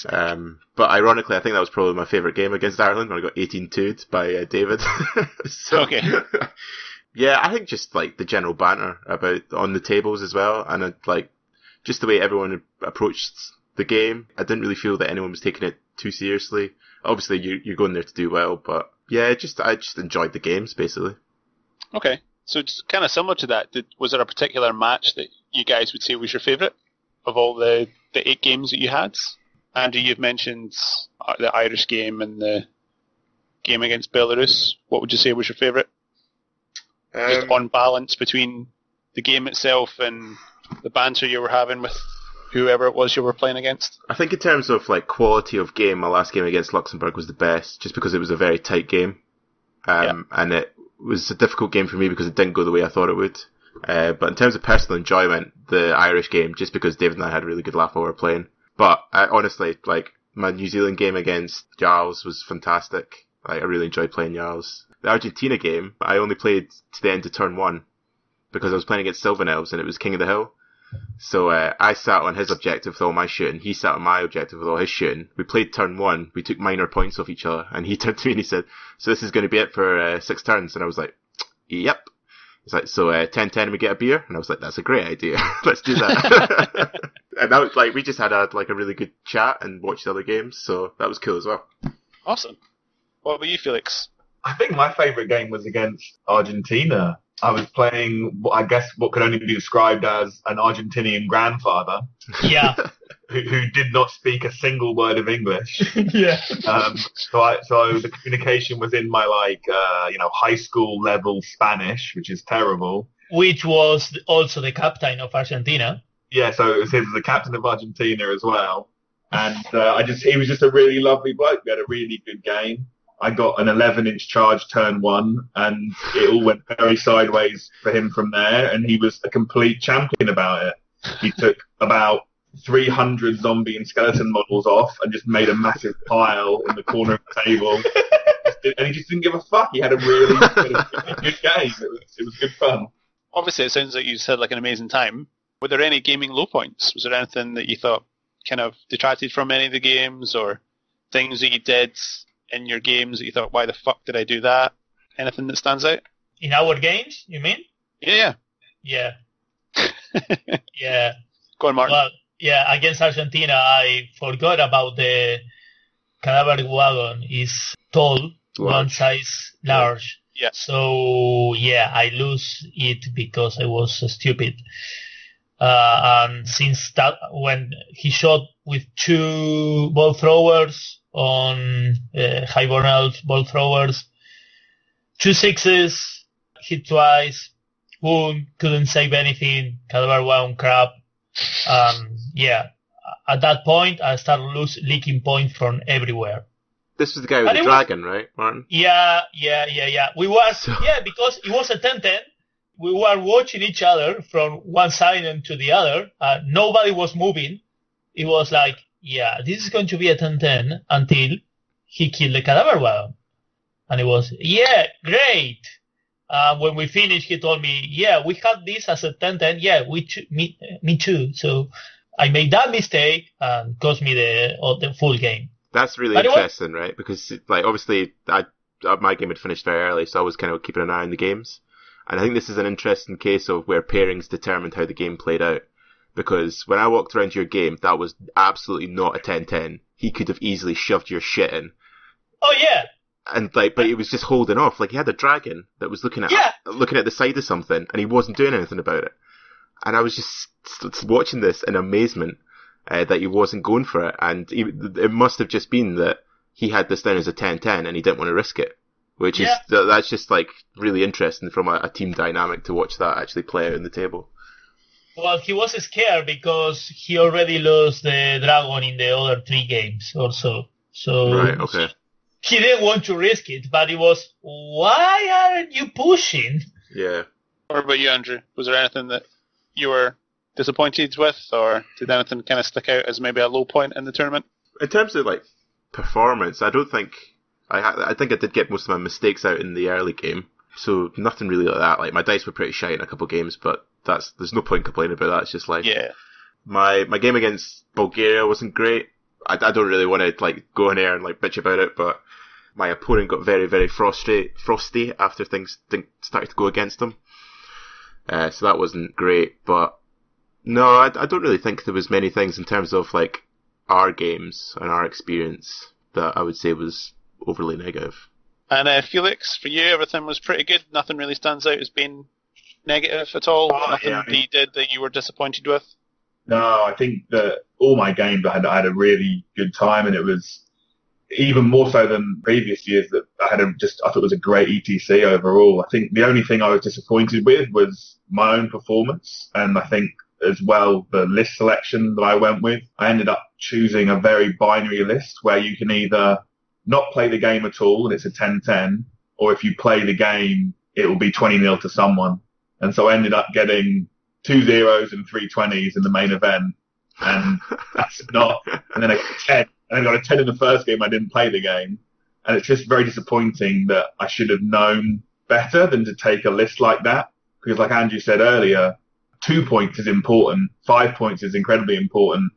Um, but ironically, I think that was probably my favourite game against Ireland when I got 18-2'd by uh, David. so, Okay. yeah, I think just like the general banter about on the tables as well, and uh, like just the way everyone approached the game. I didn't really feel that anyone was taking it too seriously. Obviously, you, you're going there to do well, but yeah, just I just enjoyed the games basically. Okay. So it's kind of similar to that. Did, was there a particular match that you guys would say was your favourite of all the, the eight games that you had? Andrew, you've mentioned uh, the Irish game and the game against Belarus. What would you say was your favourite? Just Um, on balance between the game itself and the banter you were having with whoever it was you were playing against. I think in terms of like quality of game, my last game against Luxembourg was the best, just because it was a very tight game, um, and it was a difficult game for me because it didn't go the way I thought it would. Uh, but in terms of personal enjoyment, the Irish game, just because David and I had a really good laugh while we were playing. But I, honestly, like my New Zealand game against Jarls was fantastic. Like, I really enjoyed playing Jarls. The Argentina game, I only played to the end of turn one because I was playing against Sylvan Elves and it was King of the Hill. So uh, I sat on his objective with all my shooting. He sat on my objective with all his shooting. We played turn one. We took minor points off each other, and he turned to me and he said, "So this is going to be it for uh, six turns." And I was like, "Yep." He's like, "So uh, 10-10 and we get a beer?" And I was like, "That's a great idea. Let's do that." and that was like we just had a, like a really good chat and watched the other games, so that was cool as well. Awesome. What about you, Felix? I think my favourite game was against Argentina. I was playing, I guess, what could only be described as an Argentinian grandfather. Yeah. who, who, did not speak a single word of English. yeah. Um, so, I, so the communication was in my like, uh, you know, high school level Spanish, which is terrible. Which was also the captain of Argentina. Yeah, so it was him, the captain of Argentina as well. And uh, I just, he was just a really lovely bloke. We had a really good game. I got an 11 inch charge turn one, and it all went very sideways for him from there. And he was a complete champion about it. He took about 300 zombie and skeleton models off and just made a massive pile in the corner of the table. and he just didn't give a fuck. He had a really good game. It was, it was good fun. Obviously, it sounds like you had like an amazing time. Were there any gaming low points? Was there anything that you thought kind of detracted from any of the games or things that you did in your games that you thought, why the fuck did I do that? Anything that stands out? In our games, you mean? Yeah. Yeah. yeah. Go on, Martin. Well, yeah, against Argentina, I forgot about the cadaver wagon is tall, large. one size large. Yeah. So yeah, I lose it because I was stupid. Uh, and since that, when he shot with two ball throwers on uh, Highborn Elf ball throwers, two sixes, hit twice, boom, couldn't save anything, cadaver one crap. Um, yeah, at that point, I started losing leaking points from everywhere. This was the guy with and the dragon, was, right, Martin? Yeah, yeah, yeah, yeah. We was, so. yeah, because it was a 10-10 we were watching each other from one side and to the other. Uh, nobody was moving. It was like, yeah, this is going to be a 10-10 until he killed the cadaver wagon. And it was, yeah, great. Uh, when we finished, he told me, yeah, we had this as a 10-10. Yeah, we me, me too. So I made that mistake and cost me the uh, the full game. That's really but interesting, was, right? Because like obviously, I uh, my game had finished very early, so I was kind of keeping an eye on the games. And I think this is an interesting case of where pairings determined how the game played out. Because when I walked around your game, that was absolutely not a 10-10. He could have easily shoved your shit in. Oh yeah. And like, but he was just holding off. Like he had a dragon that was looking at yeah. looking at the side of something, and he wasn't doing anything about it. And I was just watching this in amazement uh, that he wasn't going for it, and he, it must have just been that he had this down as a 10-10 and he didn't want to risk it which yeah. is that's just like really interesting from a, a, team dynamic to watch that actually play out in the table. Well, he was scared because he already lost the dragon in the other three games also. So right, okay. He didn't want to risk it, but it was why aren't you pushing? Yeah. What about you, Andrew? Was there anything that you were disappointed with, or did anything kind of stick out as maybe a low point in the tournament? In terms of like performance, I don't think I I think I did get most of my mistakes out in the early game, so nothing really like that. Like my dice were pretty shy in a couple of games, but that's there's no point complaining about that. It's just like yeah. My my game against Bulgaria wasn't great. I, I don't really want to like go in there and like bitch about it, but my opponent got very very frosty frosty after things started to go against him. Uh, so that wasn't great, but no, I, I don't really think there was many things in terms of like our games and our experience that I would say was overly negative. And uh, Felix, for you, everything was pretty good. Nothing really stands out as being negative at all. Oh, Nothing yeah, that you did that you were disappointed with. No, I think that all my games I had, I had a really good time, and it was even more so than previous years that I had a, just I thought it was a great ETC overall. I think the only thing I was disappointed with was my own performance, and I think as well the list selection that I went with. I ended up choosing a very binary list where you can either not play the game at all and it's a 10-10, or if you play the game, it will be 20 0 to someone. And so I ended up getting two zeros and three 20s in the main event. And that's not, and then a 10, and I got a 10 in the first game. I didn't play the game. And it's just very disappointing that I should have known better than to take a list like that. Because like Andrew said earlier, two points is important. Five points is incredibly important.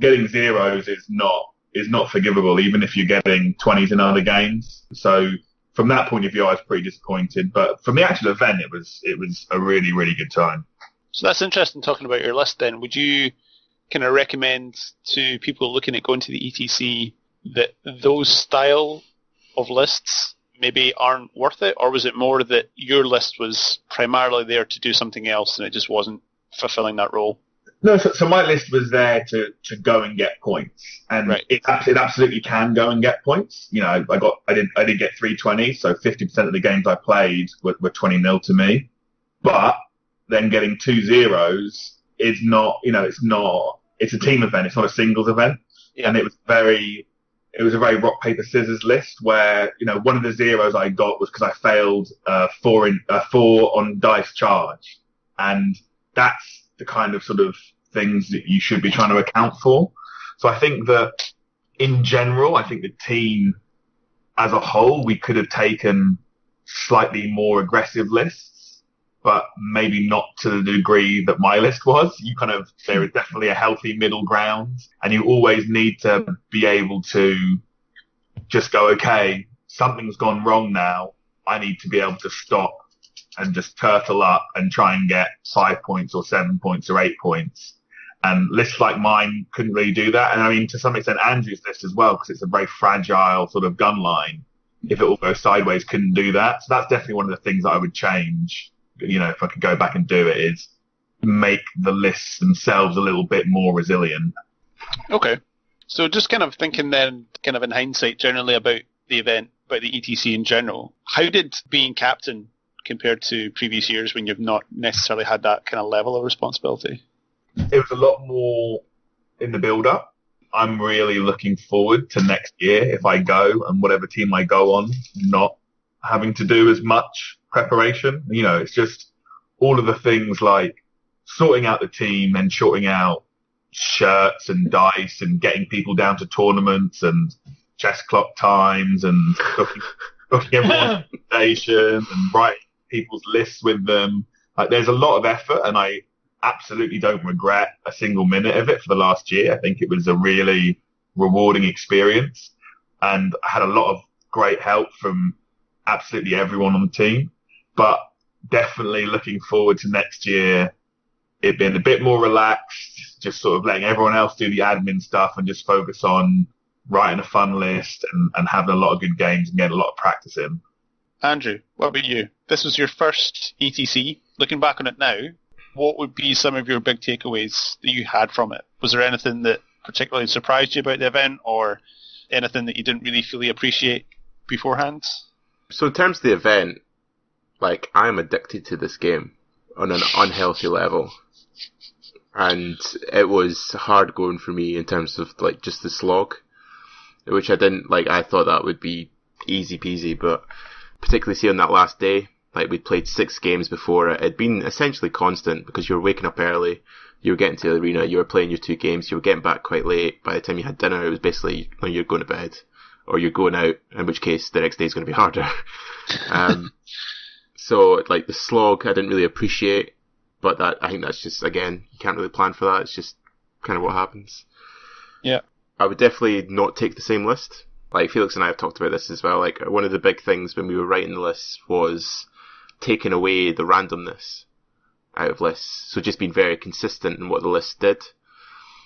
Getting zeros is not is not forgivable, even if you're getting 20s in other games. So from that point of view, I was pretty disappointed. But from the actual event, it was it was a really really good time. So that's interesting. Talking about your list, then, would you kind of recommend to people looking at going to the ETC that those style of lists maybe aren't worth it, or was it more that your list was primarily there to do something else and it just wasn't fulfilling that role? No, so, so my list was there to, to go and get points, and Right. it, it absolutely can go and get points. You know, I got I did I did get 320, so 50% of the games I played were, were 20 nil to me. But then getting two zeros is not, you know, it's not. It's a team event. It's not a singles event, Yeah. and it was very. It was a very rock paper scissors list where you know one of the zeros I got was because I failed uh, four in uh, four on dice charge, and that's the kind of sort of things that you should be trying to account for. So I think that in general, I think the team as a whole, we could have taken slightly more aggressive lists, but maybe not to the degree that my list was. You kind of, there is definitely a healthy middle ground and you always need to be able to just go, okay, something's gone wrong now. I need to be able to stop and just turtle up and try and get five points or seven points or eight points. And lists like mine couldn't really do that. And I mean, to some extent, Andrew's list as well, because it's a very fragile sort of gun line. If it all goes sideways, couldn't do that. So that's definitely one of the things that I would change. You know, if I could go back and do it, is make the lists themselves a little bit more resilient. Okay. So just kind of thinking then, kind of in hindsight, generally about the event, about the ETC in general, how did being captain compared to previous years when you've not necessarily had that kind of level of responsibility? it was a lot more in the build up. I'm really looking forward to next year if I go and whatever team I go on, not having to do as much preparation. You know, it's just all of the things like sorting out the team and sorting out shirts and dice and getting people down to tournaments and chess clock times and booking, booking everyone's station and writing people's lists with them. Like there's a lot of effort and I absolutely don't regret a single minute of it for the last year. I think it was a really rewarding experience and I had a lot of great help from absolutely everyone on the team, but definitely looking forward to next year. It being a bit more relaxed, just sort of letting everyone else do the admin stuff and just focus on writing a fun list and, and having a lot of good games and getting a lot of practice in. Andrew, what about you? This was your first ETC. Looking back on it now, what would be some of your big takeaways that you had from it? Was there anything that particularly surprised you about the event or anything that you didn't really fully appreciate beforehand? So in terms of the event, like I'm addicted to this game on an unhealthy level, and it was hard going for me in terms of like just the slog, which I didn't like. I thought that would be easy peasy, but particularly see on that last day, like we'd played six games before it. It'd been essentially constant because you were waking up early, you were getting to the arena, you were playing your two games, you were getting back quite late. By the time you had dinner, it was basically when you're going to bed or you're going out, in which case the next day is going to be harder. um, so like the slog, I didn't really appreciate, but that I think that's just again you can't really plan for that. It's just kind of what happens. Yeah. I would definitely not take the same list. Like Felix and I have talked about this as well. Like one of the big things when we were writing the list was taking away the randomness out of lists. So just being very consistent in what the list did.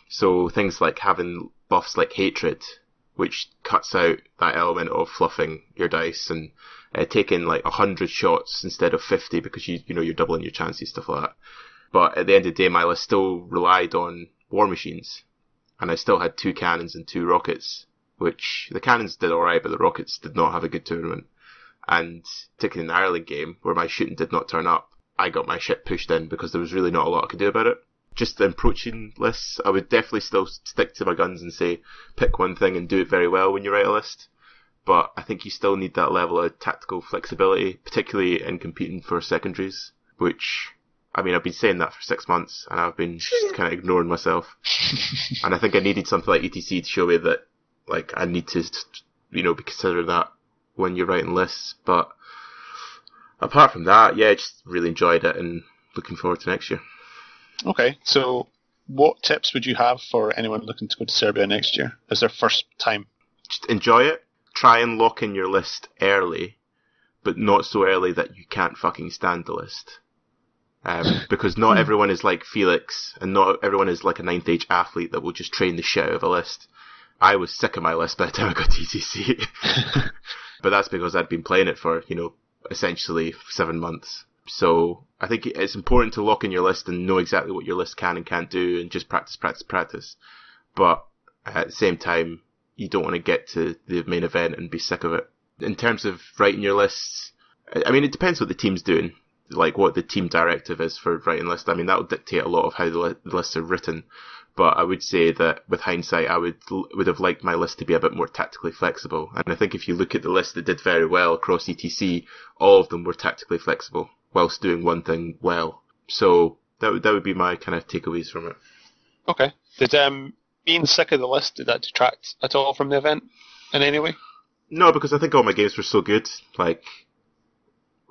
So things like having buffs like hatred, which cuts out that element of fluffing your dice and uh, taking like a hundred shots instead of fifty because you you know you're doubling your chances stuff like that. But at the end of the day, my list still relied on war machines, and I still had two cannons and two rockets, which the cannons did alright, but the rockets did not have a good tournament. And particularly in the Ireland game, where my shooting did not turn up, I got my shit pushed in because there was really not a lot I could do about it. Just the approaching lists, I would definitely still stick to my guns and say pick one thing and do it very well when you write a list. But I think you still need that level of tactical flexibility, particularly in competing for secondaries, which I mean, I've been saying that for six months and I've been just kind of ignoring myself. and I think I needed something like ETC to show me that, like, I need to, you know, be considering that when you're writing lists. But apart from that, yeah, I just really enjoyed it and looking forward to next year. Okay, so what tips would you have for anyone looking to go to Serbia next year as their first time? Just enjoy it. Try and lock in your list early, but not so early that you can't fucking stand the list. Um, because not everyone is like Felix, and not everyone is like a ninth age athlete that will just train the shit out of a list. I was sick of my list by the time I got to ETC. but that's because I'd been playing it for, you know, essentially seven months. So I think it's important to lock in your list and know exactly what your list can and can't do and just practice, practice, practice. But at the same time, you don't want to get to the main event and be sick of it. In terms of writing your lists, I mean, it depends what the team's doing, like what the team directive is for writing lists. I mean, that will dictate a lot of how the, the lists are written. But I would say that with hindsight, I would would have liked my list to be a bit more tactically flexible. And I think if you look at the list that did very well across ETC, all of them were tactically flexible whilst doing one thing well. So that would that would be my kind of takeaways from it. Okay. Did um being sick of the list did that detract at all from the event in any way? No, because I think all my games were so good. Like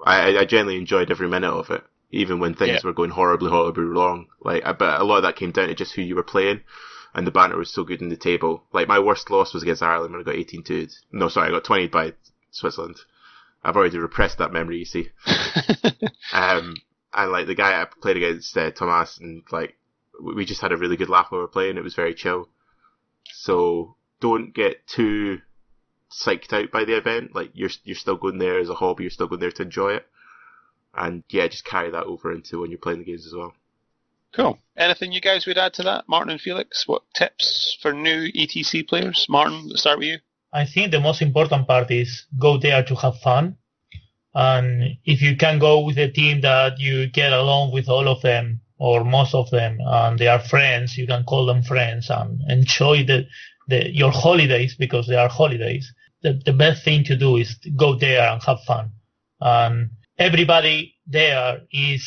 I, I genuinely enjoyed every minute of it even when things yeah. were going horribly, horribly wrong. Like, but a lot of that came down to just who you were playing, and the banter was so good in the table. Like, my worst loss was against Ireland when I got 18 2 No, sorry, I got 20 by Switzerland. I've already repressed that memory, you see. um, and like the guy I played against, uh, Thomas, and like, we just had a really good laugh while we were playing. It was very chill. So, don't get too psyched out by the event. Like, you're, you're still going there as a hobby, you're still going there to enjoy it and yeah, just carry that over into when you're playing the games as well. Cool. Anything you guys would add to that, Martin and Felix? What tips for new ETC players? Martin, let's start with you. I think the most important part is go there to have fun. And if you can go with a team that you get along with all of them or most of them and they are friends, you can call them friends and enjoy the, the your holidays because they are holidays. The, the best thing to do is to go there and have fun. And everybody there is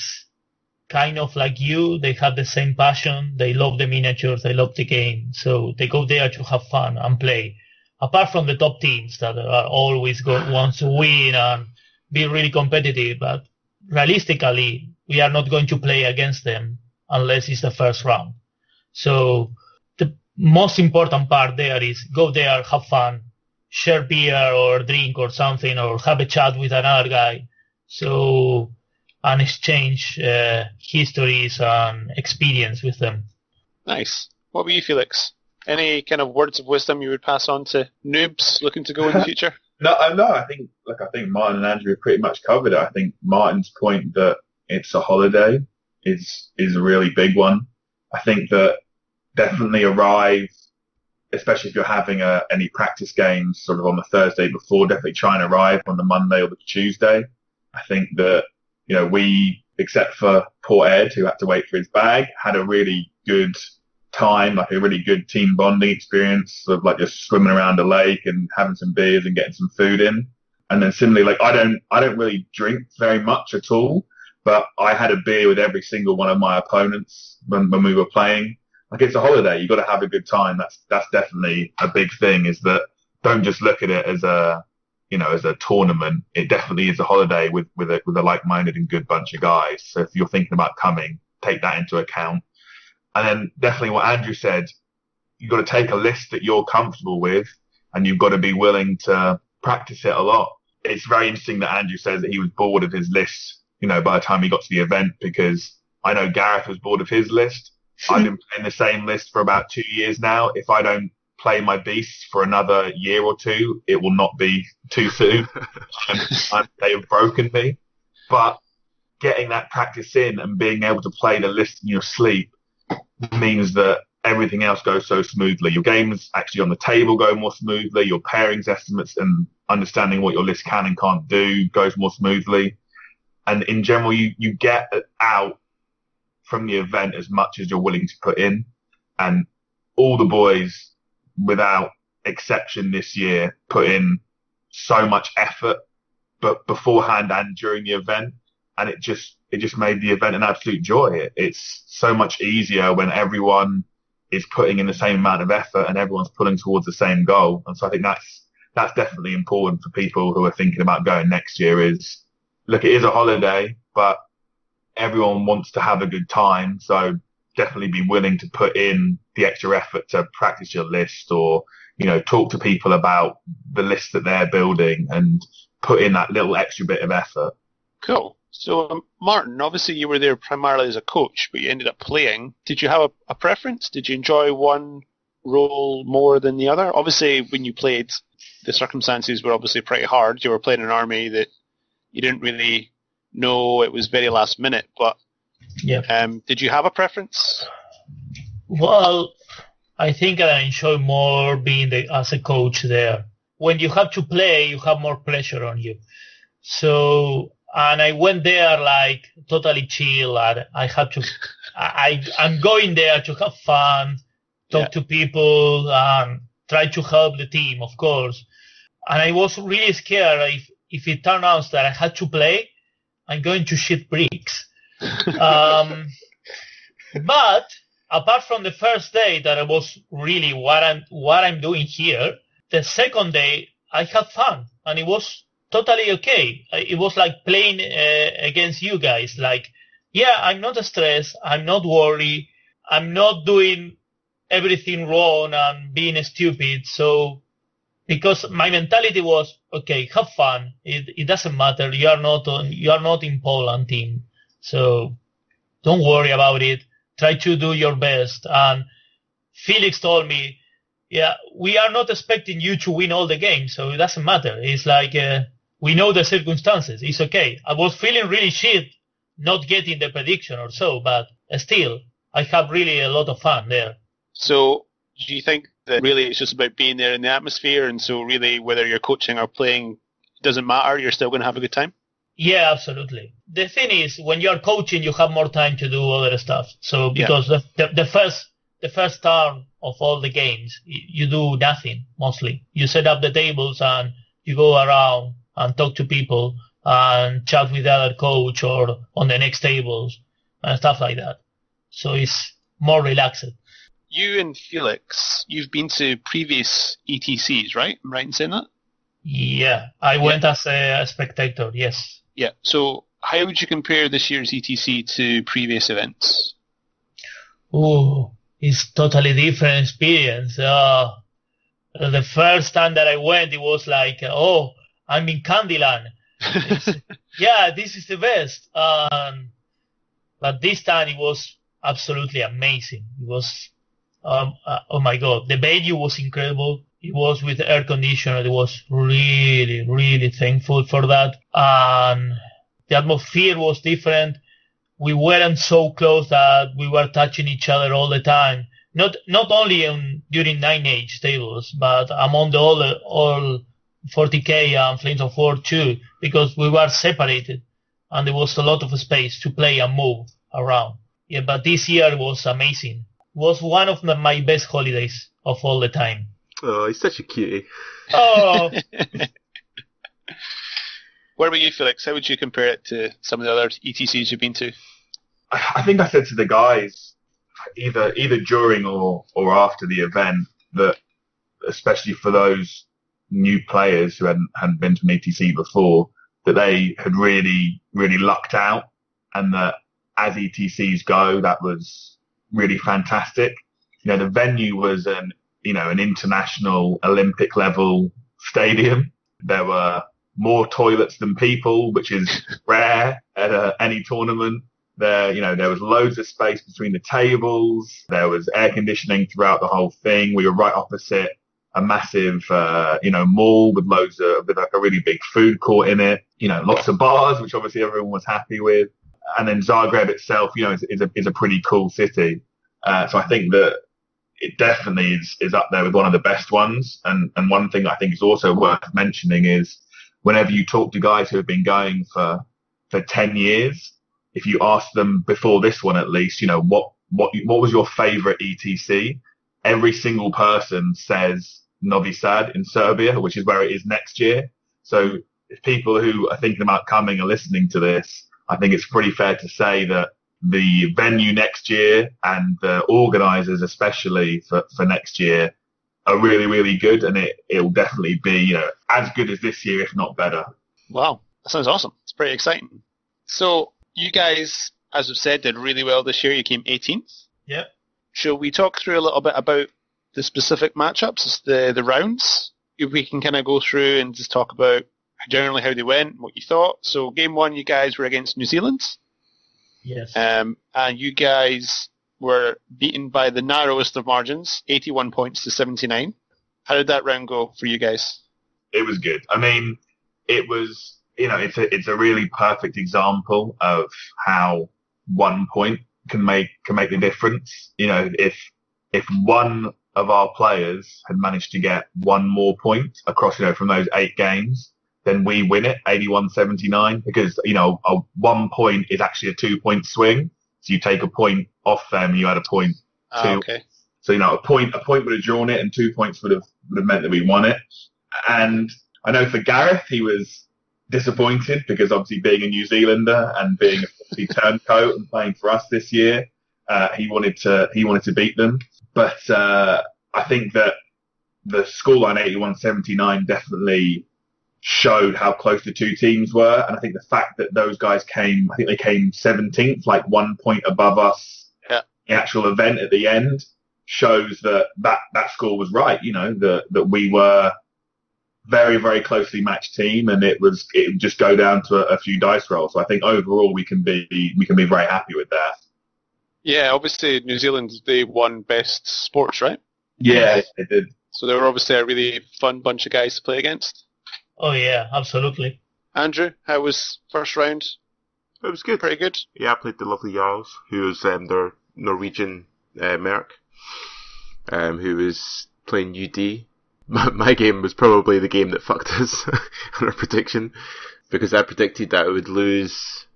kind of like you. They have the same passion. They love the miniatures. They love the game. So they go there to have fun and play. Apart from the top teams that are always go, wants to win and be really competitive, but realistically, we are not going to play against them unless it's the first round. So the most important part there is go there, have fun, share beer or drink or something, or have a chat with another guy so and exchange uh, histories and experience with them. Nice. What about you, Felix? Any kind of words of wisdom you would pass on to noobs looking to go in the future? no, no. I think, like, I think Martin and Andrew pretty much covered it. I think Martin's point that it's a holiday is is a really big one. I think that definitely arrive, especially if you're having a, any practice games sort of on the Thursday before. Definitely try and arrive on the Monday or the Tuesday I think that, you know, we, except for poor Ed, who had to wait for his bag, had a really good time, like a really good team bonding experience, of like just swimming around a lake and having some beers and getting some food in. And then similarly, like I don't, I don't really drink very much at all, but I had a beer with every single one of my opponents when, when we were playing. Like it's a holiday. You've got to have a good time. That's, that's definitely a big thing is that don't just look at it as a, you know, as a tournament, it definitely is a holiday with, with a, with a like-minded and good bunch of guys. So if you're thinking about coming, take that into account. And then definitely what Andrew said, you've got to take a list that you're comfortable with and you've got to be willing to practice it a lot. It's very interesting that Andrew says that he was bored of his list, you know, by the time he got to the event because I know Gareth was bored of his list. I've been playing the same list for about two years now. If I don't play my beasts for another year or two, it will not be too soon. they have broken me. But getting that practice in and being able to play the list in your sleep means that everything else goes so smoothly. Your games actually on the table go more smoothly. Your pairings estimates and understanding what your list can and can't do goes more smoothly. And in general, you, you get out from the event as much as you're willing to put in. And all the boys without exception this year, put in so much effort, but beforehand and during the event, and it just it just made the event an absolute joy. it's so much easier when everyone is putting in the same amount of effort and everyone's pulling towards the same goal. And so I think that's that's definitely important for people who are thinking about going next year. Is look, it is a holiday, but everyone wants to have a good time. So definitely be willing to put in the extra effort to practice your list or, you know, talk to people about the list that they're building and put in that little extra bit of effort. Cool. So, um, Martin, obviously you were there primarily as a coach, but you ended up playing. Did you have a, a preference? Did you enjoy one role more than the other? Obviously, when you played, the circumstances were obviously pretty hard. You were playing an army that you didn't really know it was very last minute, but Yeah. um, did you have a preference? Well, I think I enjoy more being the, as a coach there. When you have to play, you have more pressure on you. So, and I went there like totally chill. And I had to, I, I'm going there to have fun, talk Yeah. to people, and try to help the team, of course. And I was really scared if, if it turned out that I had to play, I'm going to shit bricks. Um, but apart from the first day that it was really what I'm what I'm doing here, the second day I had fun and it was totally okay. It was like playing uh, against you guys. Like, yeah, I'm not stressed. I'm not worried. I'm not doing everything wrong and being stupid. So, because my mentality was okay, have fun. It it doesn't matter. You are not on. You are not in Poland team. So, don't worry about it try to do your best. And Felix told me, yeah, we are not expecting you to win all the games, so it doesn't matter. It's like uh, we know the circumstances. It's okay. I was feeling really shit not getting the prediction or so, but still, I have really a lot of fun there. So, do you think that really it's just about being there in the atmosphere, and so really whether you're coaching or playing doesn't matter, you're still going to have a good time? Yeah, absolutely. The thing is, when you're coaching, you have more time to do other stuff. So Yeah. because the, the the first the first turn of all the games, you do nothing mostly. You set up the tables and you go around and talk to people and chat with the other coach or on the next tables and stuff like that. So it's more relaxed. You and Felix, you've been to previous ETCs, right? I'm right in saying that? Yeah, I went as a spectator. Yes. Yeah. So, how would you compare this year's ETC to previous events? Oh, it's totally different experience. Uh, the first time that I went, it was like, oh, I'm in Candyland. Yeah, this is the best. Um, but this time it was absolutely amazing. It was, um, uh, oh my god, the venue was incredible. It was with air conditioner. It was really, really thankful for that. And the atmosphere was different we weren't so close that we were touching each other all the time. Not not only on, during nine age tables, but among the all all 40k and Flames of War too, because we were separated, and there was a lot of space to play and move around. Yeah, but this year was amazing. It was one of my best holidays of all the time. Oh, he's such a cutie. Oh, Where were you, Felix? How would you compare it to some of the other ETCs you've been to? I I think I said to the guys either either during or or after the event that especially for those new players who hadn't hadn't been to an ETC before that they had really really lucked out and that as ETCs go that was really fantastic. You know the venue was an you know an international Olympic level stadium. There were more toilets than people, which is rare at uh, any tournament. There, you know, there was loads of space between the tables. There was air conditioning throughout the whole thing. We were right opposite a massive, uh, you know, mall with loads of, with like a really big food court in it. You know, lots of bars, which obviously everyone was happy with. And then Zagreb itself, you know, is, is a is a pretty cool city. Uh, so I think that it definitely is, is up there with one of the best ones. And and one thing I think is also worth mentioning is whenever you talk to guys who have been going for for 10 years, if you ask them before this one at least, you know, what what what was your favorite ETC? Every single person says Novi Sad in Serbia, which is where it is next year. So if people who are thinking about coming are listening to this, I think it's pretty fair to say that the venue next year and the organisers, especially for, for next year, are really, really good, and it it'll definitely be you know as good as this year, if not better. Wow, that sounds awesome. It's pretty exciting. So, you guys, as we've said, did really well this year. You came 18th. yeah. Shall we talk through a little bit about the specific matchups, the the rounds? If we can kind of go through and just talk about generally how they went, what you thought. So, game one, you guys were against New Zealand, Yes. um, and you guys were beaten by the narrowest of margins, 81 points to 79. How did that round go for you guys? It was good. I mean, it was, you know, it's a, it's a really perfect example of how one point can make, can make the difference. You know, if, if one of our players had managed to get one more point across, you know, from those eight games, then we win it 81-79 because, you know, a one point is actually a two point swing. So you take a point off them, you add a point Ah, to okay. so you know, a point a point would have drawn it, and two points would have would have meant that we won it. And I know for Gareth, he was disappointed because obviously being a New Zealander and being a turncoat and playing for us this year, uh, he wanted to he wanted to beat them. But uh, I think that the scoreline 81-79 definitely showed how close the two teams were, and I think the fact that those guys came, I think they came 17th, like one point above us. Yeah. The actual event at the end shows that that, that score was right. You know that that we were very very closely matched team, and it was it would just go down to a, a few dice rolls. So I think overall we can be we can be very happy with that. Yeah, obviously New Zealand, they won best sports, right? Yeah, it did. So they were obviously a really fun bunch of guys to play against. Oh yeah, absolutely. Andrew, how was first round? It was good. Pretty good. Yeah, I played the lovely Jarls, who was um, their Norwegian uh, merc, um, who was playing UD. My, my game was probably the game that fucked us on our prediction, because I predicted that I would lose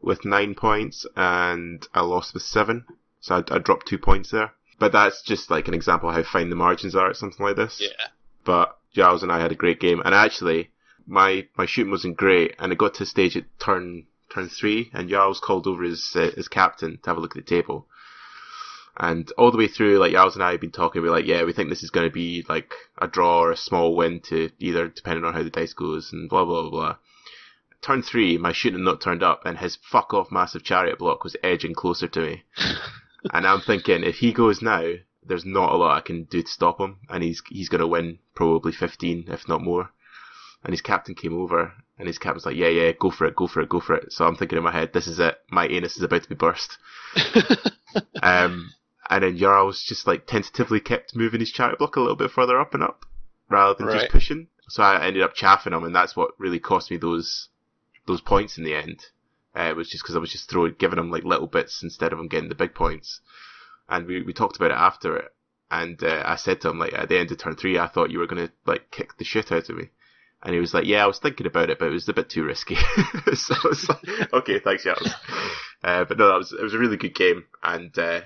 with nine points, and I lost with seven, so I, I dropped two points there. But that's just like an example of how fine the margins are at something like this. Yeah. But Giles and I had a great game, and actually, my my shooting wasn't great, and it got to a stage at turn turn three, and Giles called over his uh, his captain to have a look at the table, and all the way through, like Giles and I had been talking, we are like, yeah, we think this is going to be like a draw or a small win to either, depending on how the dice goes, and blah blah blah blah. Turn three, my shooting not turned up, and his fuck off massive chariot block was edging closer to me, and I'm thinking if he goes now, there's not a lot I can do to stop him, and he's he's going to win probably 15, if not more. And his captain came over, and his captain's like, yeah, yeah, go for it, go for it, go for it. So I'm thinking in my head, this is it. My anus is about to be burst. um, and then Jarl's just like tentatively kept moving his chariot block a little bit further up and up, rather than Right. just pushing. So I ended up chaffing him, and that's what really cost me those those points in the end. Uh, it was just because I was just throwing, giving him like little bits instead of him getting the big points. And we, we talked about it after it, and uh, I said to him like at the end of turn three, I thought you were gonna like kick the shit out of me. And he was like, "Yeah, I was thinking about it, but it was a bit too risky." so I was like, "Okay, thanks, Charles." Uh, but no, that was it was a really good game, and uh,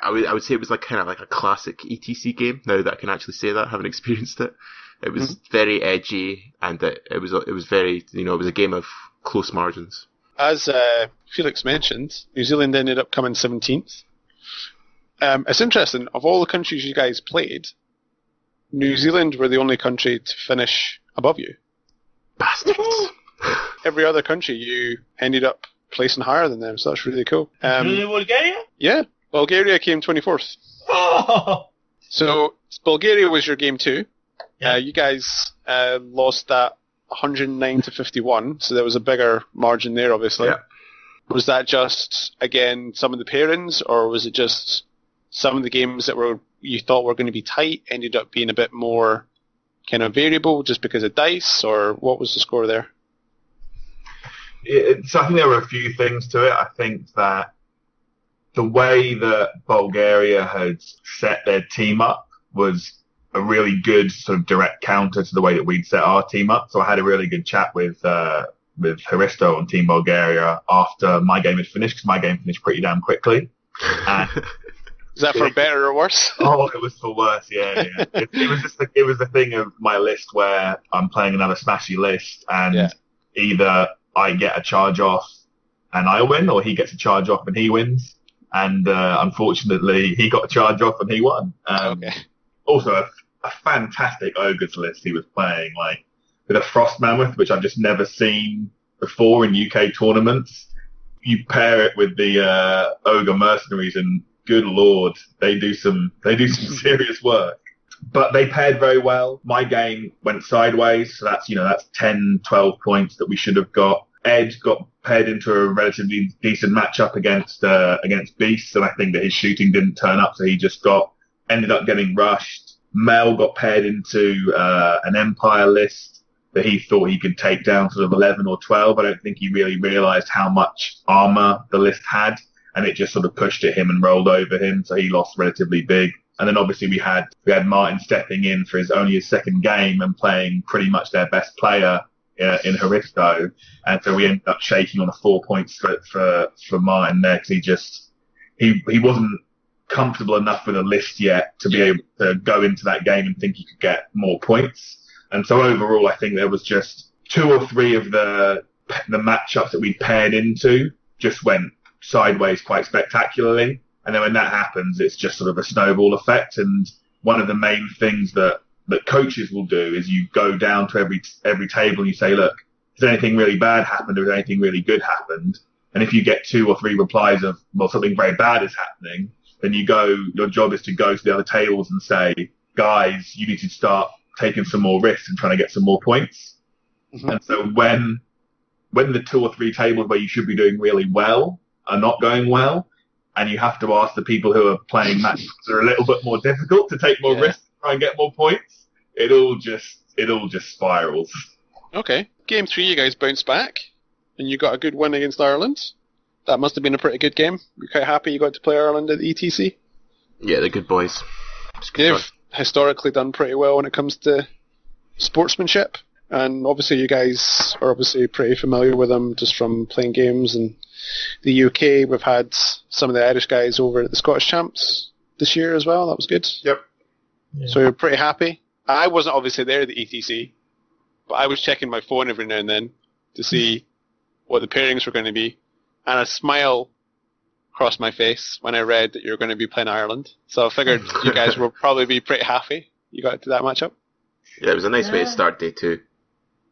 I would I would say it was like kind of like a classic ETC game. Now that I can actually say that, having experienced it, it was very edgy, and it, it was it was very you know it was a game of close margins. As uh, Felix mentioned, New Zealand ended up coming 17th. Um, it's interesting, of all the countries you guys played, New Zealand were the only country to finish above you. Bastards. Every other country you ended up placing higher than them, so that's really cool. Um, Including Bulgaria? yeah, Bulgaria came 24th. Oh! So Bulgaria was your game two. Yeah. Uh, you guys uh, lost that 109 to 51, so there was a bigger margin there, obviously. Yeah. Was that just again some of the pairings, or was it just some of the games that were you thought were going to be tight ended up being a bit more kind of variable just because of dice, or what was the score there? so I think there were a few things to it. I think that the way that Bulgaria had set their team up was a really good sort of direct counter to the way that we'd set our team up. So I had a really good chat with uh, with Haristo on Team Bulgaria after my game had finished because my game finished pretty damn quickly. And Is that for better or worse? oh, it was for worse. Yeah, yeah. It, it was just the, it was the thing of my list where I'm playing another smashy list, and Yeah. either I get a charge off and I win, or he gets a charge off and he wins. And uh, unfortunately, he got a charge off and he won. Um, okay. Also, a, a fantastic ogres list he was playing, like with a frost mammoth, which I've just never seen before in UK tournaments. You pair it with the uh, ogre mercenaries, and good lord, they do some they do some serious work. But they paired very well. My game went sideways, so that's you know that's 10, 12 points that we should have got. Ed got paired into a relatively decent matchup against uh, against Beast, and I think that his shooting didn't turn up, so he just got ended up getting rushed. Mel got paired into uh, an Empire list that he thought he could take down sort of 11 or 12. I don't think he really realized how much armor the list had, and it just sort of pushed at him and rolled over him, so he lost relatively big. And then obviously we had we had Martin stepping in for his only his second game and playing pretty much their best player uh, in Haristo, and so we ended up shaking on a four point split for for Martin there because he just he he wasn't comfortable enough with a list yet to be able to go into that game and think he could get more points. And so overall, I think there was just two or three of the the matchups that we paired into just went sideways quite spectacularly. And then when that happens, it's just sort of a snowball effect. And one of the main things that that coaches will do is you go down to every every table and you say, look, has anything really bad happened or has anything really good happened? And if you get two or three replies of, well, something very bad is happening, then you go, your job is to go to the other tables and say, guys, you need to start taking some more risks and trying to get some more points. Mm-hmm. And so when, when the two or three tables where you should be doing really well are not going well, and you have to ask the people who are playing matches that are a little bit more difficult to take more yeah. risks, try and get more points, it all just, it all just spirals. Okay. Game three, you guys bounced back, and you got a good win against Ireland that must have been a pretty good game. You're quite happy you got to play Ireland at the ETC. Yeah, they're good boys. Good They've fun. Historically done pretty well when it comes to sportsmanship, and obviously you guys are obviously pretty familiar with them just from playing games in the UK. We've had some of the Irish guys over at the Scottish Champs this year as well. That was good. Yep. Yeah. So you're pretty happy. I wasn't obviously there at the ETC, but I was checking my phone every now and then to see what the pairings were going to be and a smile crossed my face when I read that you were going to be playing Ireland. So I figured you guys will probably be pretty happy you got to that matchup. Yeah, it was a nice yeah. way to start day two.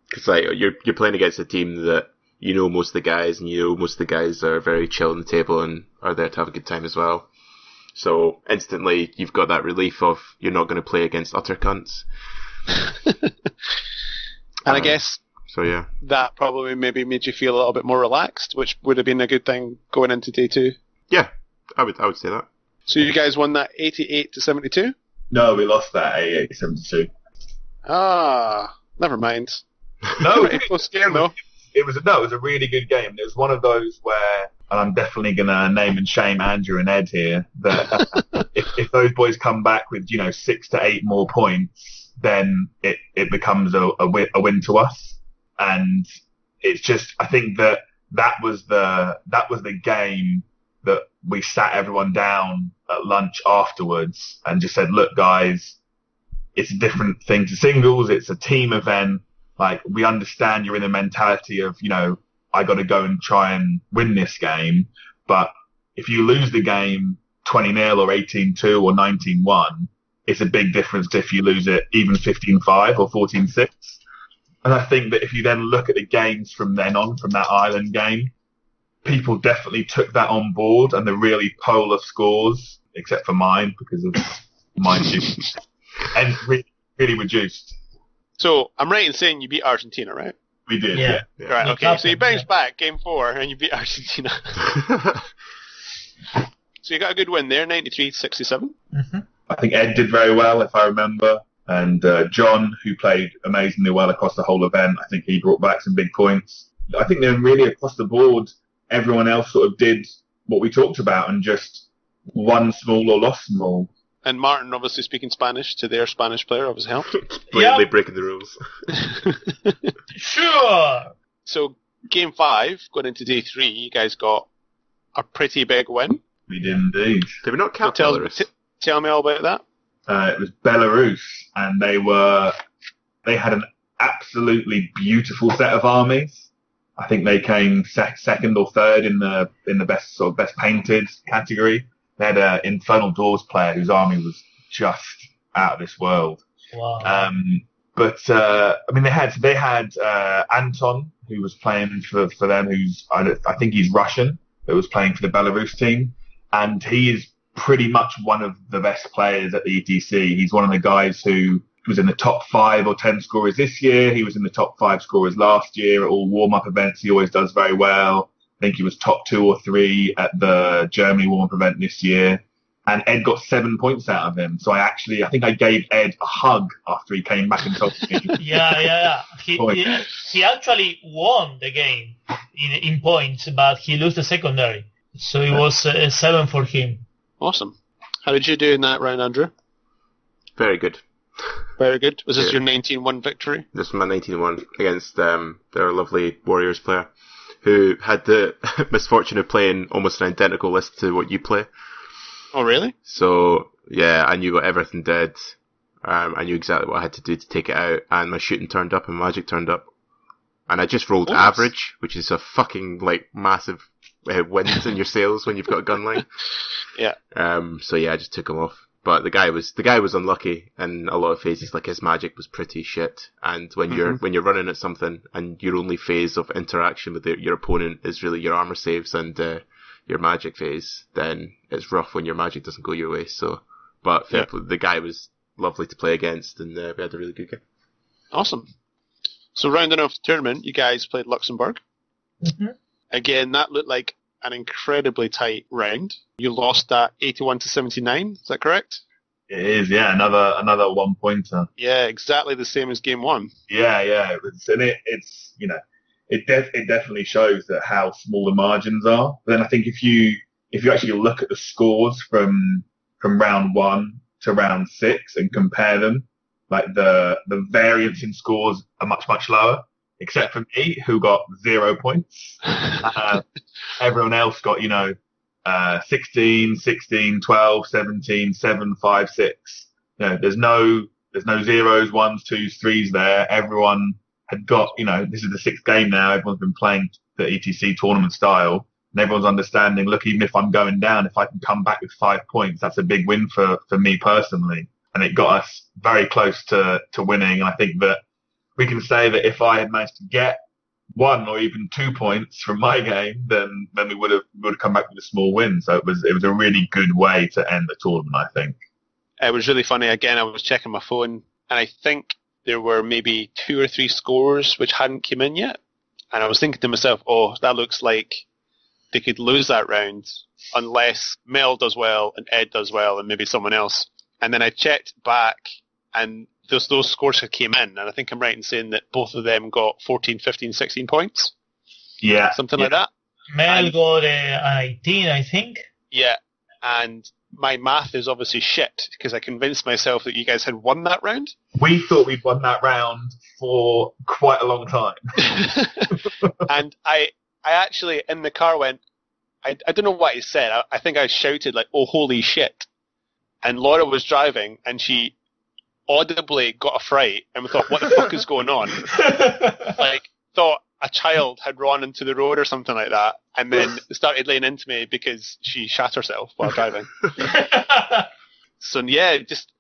Because like you're you're playing against a team that you know most of the guys, and you know most of the guys are very chill on the table and are there to have a good time as well. So instantly you've got that relief of you're not going to play against utter cunts. and uh, I guess so yeah, that probably maybe made you feel a little bit more relaxed, which would have been a good thing going into day two. Yeah, I would I would say that. So you guys won that eighty-eight to seventy-two. No, we lost that eighty-eight to seventy-two. Ah, never mind. No, it was game though. It was no, it was a really good game. It was one of those where, and I'm definitely gonna name and shame Andrew and Ed here. That if, if those boys come back with you know six to eight more points, then it it becomes a, a, win, a win to us and it's just I think that that was the that was the game that we sat everyone down at lunch afterwards and just said, look, guys, it's a different thing to singles. It's a team event. Like we understand you're in the mentality of, you know, I got to go and try and win this game. But if you lose the game 20 0 or 18 2 or 19 1, it's a big difference if you lose it even 15 5 or 14 6. And I think that if you then look at the games from then on, from that Ireland game, people definitely took that on board and the really polar scores, except for mine because of mine and really, really reduced. So I'm right in saying you beat Argentina, right? We did, yeah. yeah. Right, okay. So you bounced back game four and you beat Argentina. so you got a good win there, 93 67. Mm-hmm. I think Ed did very well, if I remember. And uh, John, who played amazingly well across the whole event, I think he brought back some big points. I think then really across the board, everyone else sort of did what we talked about and just won small or lost small. And Martin, obviously speaking Spanish to their Spanish player, obviously helped. Blatantly yep. breaking the rules. sure. So game five, going into day three, you guys got a pretty big win. We did indeed. Did we not count so tell, t- tell me all about that. Uh, it was Belarus, and they were they had an absolutely beautiful set of armies. I think they came sec- second or third in the in the best sort of best painted category. They had an Infernal Dwarves player whose army was just out of this world. Wow. Um, but uh, I mean, they had they had uh, Anton who was playing for for them. Who's I, I think he's Russian. Who was playing for the Belarus team, and he is pretty much one of the best players at the ETC. He's one of the guys who was in the top five or ten scorers this year. He was in the top five scorers last year at all warm up events. He always does very well. I think he was top two or three at the Germany warm up event this year. And Ed got seven points out of him. So I actually, I think I gave Ed a hug after he came back and told me. yeah, yeah, yeah. He, he, he, actually won the game in, in points, but he lost the secondary. So it was uh, seven for him. Awesome. How did you do in that round, Andrew? Very good. Very good. Was this yeah. your 19-1 victory? This was my 19-1 against um, their lovely Warriors player, who had the misfortune of playing almost an identical list to what you play. Oh, really? So yeah, I knew what everything did. Um, I knew exactly what I had to do to take it out, and my shooting turned up and magic turned up, and I just rolled average, which is a fucking like massive uh, wins in your sails when you've got a gun line. yeah. Um. So yeah, I just took him off. But the guy was the guy was unlucky in a lot of phases. Like his magic was pretty shit. And when mm-hmm. you're when you're running at something and your only phase of interaction with the, your opponent is really your armor saves and uh, your magic phase, then it's rough when your magic doesn't go your way. So, but yeah. the guy was lovely to play against, and uh, we had a really good game. Awesome. So rounding off the tournament, you guys played Luxembourg. Mm-hmm. Again, that looked like an incredibly tight round. You lost that 81 to 79. Is that correct? It is, yeah. Another another one pointer. Yeah, exactly the same as game one. Yeah, yeah. It was, and it, it's you know, it def- it definitely shows that how small the margins are. But then I think if you if you actually look at the scores from from round one to round six and compare them, like the the variance in scores are much much lower except for me, who got zero points. Uh, everyone else got, you know, uh, 16, 16, 12, 17, 7, 5, 6. You know, there's no, there's no zeros, ones, twos, threes there. Everyone had got, you know, this is the sixth game now. Everyone's been playing the ETC tournament style and everyone's understanding, look, even if I'm going down, if I can come back with five points, that's a big win for, for me personally. And it got us very close to, to winning. And I think that we can say that if I had managed to get one or even two points from my game, then then we would have would have come back with a small win. So it was it was a really good way to end the tournament. I think it was really funny. Again, I was checking my phone, and I think there were maybe two or three scores which hadn't come in yet, and I was thinking to myself, "Oh, that looks like they could lose that round unless Mel does well and Ed does well and maybe someone else." And then I checked back, and those, those scores came in, and I think I'm right in saying that both of them got 14, 15, 16 points. Yeah. Something yeah. like that. Mel and, got uh, 18, I think. Yeah. And my math is obviously shit because I convinced myself that you guys had won that round. We thought we'd won that round for quite a long time. and I, I actually in the car went, I, I don't know what he said. I, I think I shouted like, "Oh holy shit!" And Laura was driving, and she audibly got a fright and we thought, what the fuck is going on? like, thought a child had run into the road or something like that, and then started laying into me because she shat herself while driving. so yeah, just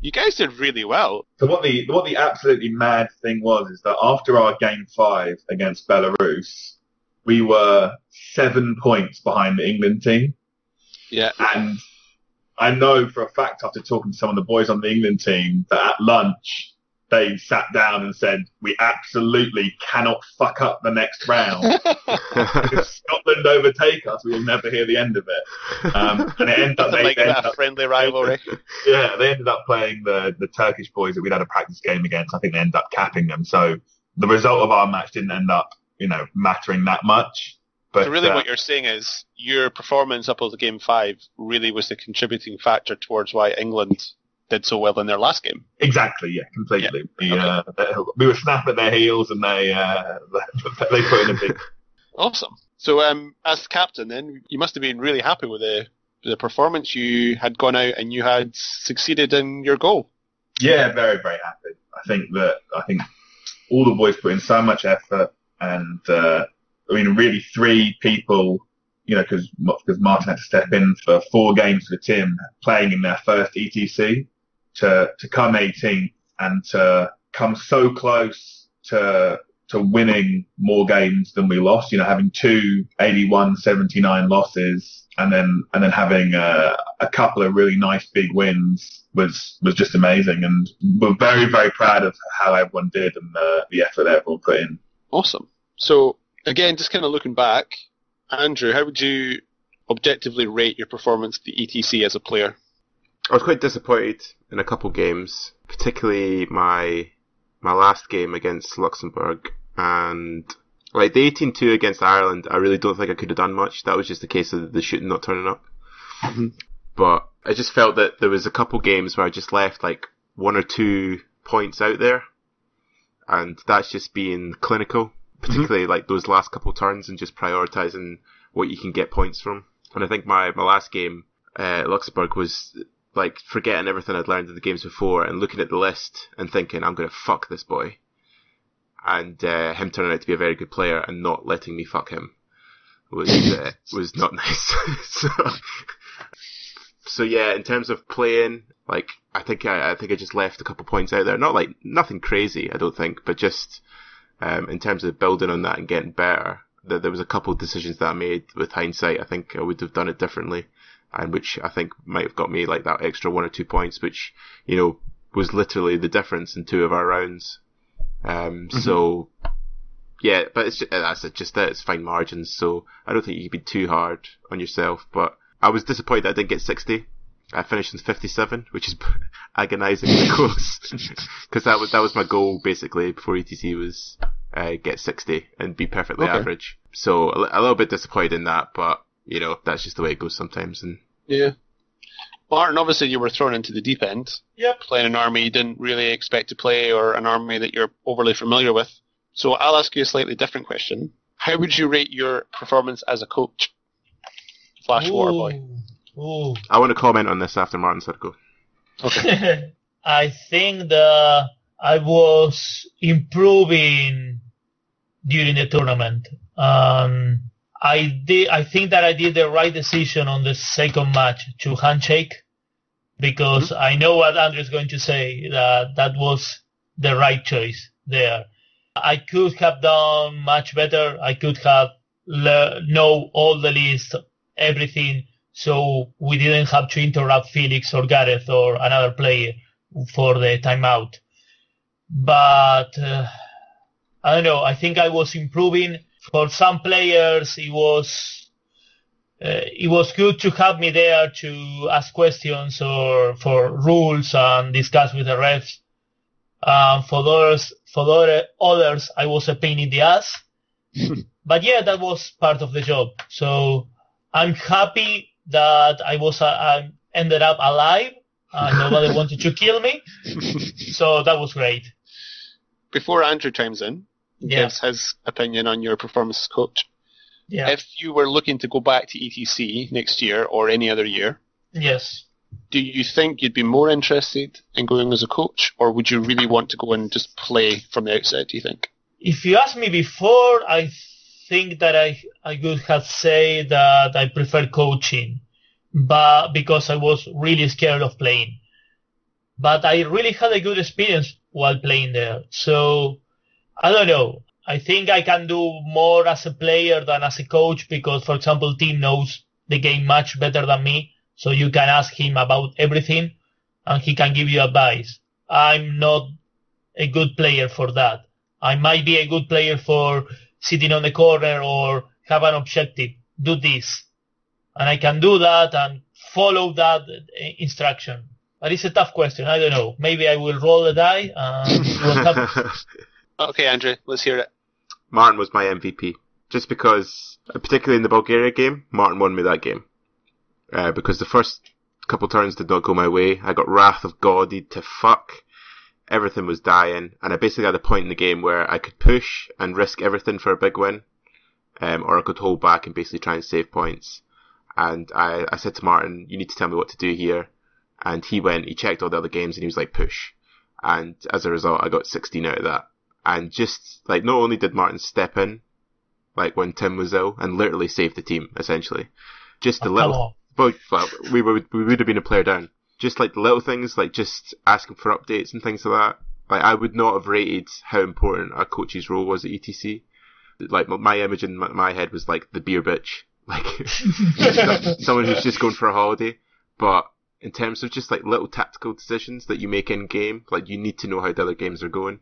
you guys did really well. So what the what the absolutely mad thing was is that after our game five against Belarus, we were seven points behind the England team. Yeah, and I know for a fact after talking to some of the boys on the England team that at lunch they sat down and said, "We absolutely cannot fuck up the next round. if Scotland overtake us, we will never hear the end of it." Um, and it ended up they, like ended a friendly rivalry. Yeah, they ended up playing the the Turkish boys that we'd had a practice game against. I think they ended up capping them. So the result of our match didn't end up, you know, mattering that much. But, so really, uh, what you're saying is your performance up until game five really was the contributing factor towards why England did so well in their last game. Exactly, yeah, completely. Yeah. We, okay. uh, we were snapping at their heels, and they uh, they put in a big. awesome. So, um, as captain, then you must have been really happy with the the performance. You had gone out and you had succeeded in your goal. Yeah, very very happy. I think that I think all the boys put in so much effort, and uh, I mean, really three people, you know, because because Martin had to step in for four games for Tim, playing in their first ETC, to to come 18th and to come so close to to winning more games than we lost. You know, having two 81, 79 losses and then and then having a, a couple of really nice big wins was was just amazing. And we're very very proud of how everyone did and the, the effort everyone put in. Awesome. So again, just kind of looking back, Andrew, how would you objectively rate your performance at the ETC as a player? I was quite disappointed in a couple games, particularly my my last game against Luxembourg and like the 18-2 against Ireland. I really don't think I could have done much. That was just a case of the shooting not turning up. Mhm. But I just felt that there was a couple games where I just left like one or two points out there, and that's just being clinical, particularly like those last couple turns and just prioritizing what you can get points from. And I think my my last game, uh, Luxembourg was like forgetting everything I'd learned in the games before and looking at the list and thinking I'm gonna fuck this boy, and uh, him turning out to be a very good player and not letting me fuck him was uh, was not nice. so, so yeah, in terms of playing, like I think I, I think I just left a couple points out there. Not like nothing crazy, I don't think, but just um, in terms of building on that and getting better. There, there was a couple of decisions that I made with hindsight. I think I would have done it differently, and which I think might have got me like that extra one or two points, which you know was literally the difference in two of our rounds. Um, So yeah, but it's just, that's it, just that it's fine margins. So I don't think you can be too hard on yourself. But I was disappointed that I didn't get 60. I finished in 57, which is agonizingly close. Because that was that was my goal basically before ETC was uh, get 60 and be perfectly Okay. average. So a, a little bit disappointed in that, but you know that's just the way it goes sometimes. And Yeah. Martin, obviously you were thrown into the deep end, Yep. playing an army you didn't really expect to play or an army that you're overly familiar with. So I'll ask you a slightly different question. How would you rate your performance as a coach? Flash Waterboy. Ooh. Ooh. I want to comment on this after Martin said go. I think that I was improving during the tournament. Um, I did. I think that I did the right decision on the second match to handshake because I know what Andrew is going to say that that was the right choice there. I could have done much better. I could have le- know all the list, everything, so we didn't have to interrupt Felix or Gareth or another player for the timeout. But uh, I don't know. I think I was improving. For some players, it was uh, it was good to have me there to ask questions or for rules and discuss with the refs. Um, for others, for other, others, I was a pain in the ass. but yeah, that was part of the job. So I'm happy that I was uh, I ended up alive. Uh, nobody wanted to kill me, so that was great. Before Andrew chimes in, Yeah. gives his opinion on your performance as coach, Yeah. if you were looking to go back to ETC next year or any other year, yes. do you think you'd be more interested in going as a coach, or would you really want to go and just play from the outset? Do you think? If you asked me before, I think that I I would have said that I prefer coaching, but because I was really scared of playing. But I really had a good experience while playing there. So I don't know. I think I can do more as a player than as a coach because, for example, Tim knows the game much better than me. So you can ask him about everything and he can give you advice. I'm not a good player for that. I might be a good player for sitting on the corner or have an objective. Do this. And I can do that and follow that uh, instruction. But it's a tough question. I don't know. Maybe I will roll a die and we'll Okay, Andrew, let's hear it. Martin was my MVP. Just because, uh, particularly in the Bulgaria game, Martin won me that game. Uh, because the first couple turns did not go my way. I got Wrath of God to fuck. Everything was dying. And I basically had a point in the game where I could push and risk everything for a big win. Um, or I could hold back and basically try and save points. And I, I said to Martin, you need to tell me what to do here. And he went, he checked all the other games and he was like, push. And as a result, I got 16 out of that and just like not only did Martin step in, like when Tim was ill, and literally saved the team essentially, just a little. well, we would we would have been a player down. Just like the little things, like just asking for updates and things like that. like I would not have rated how important a coach's role was at ETC. Like my image in my head was like the beer bitch, like someone who's just going for a holiday. But in terms of just like little tactical decisions that you make in game, like you need to know how the other games are going,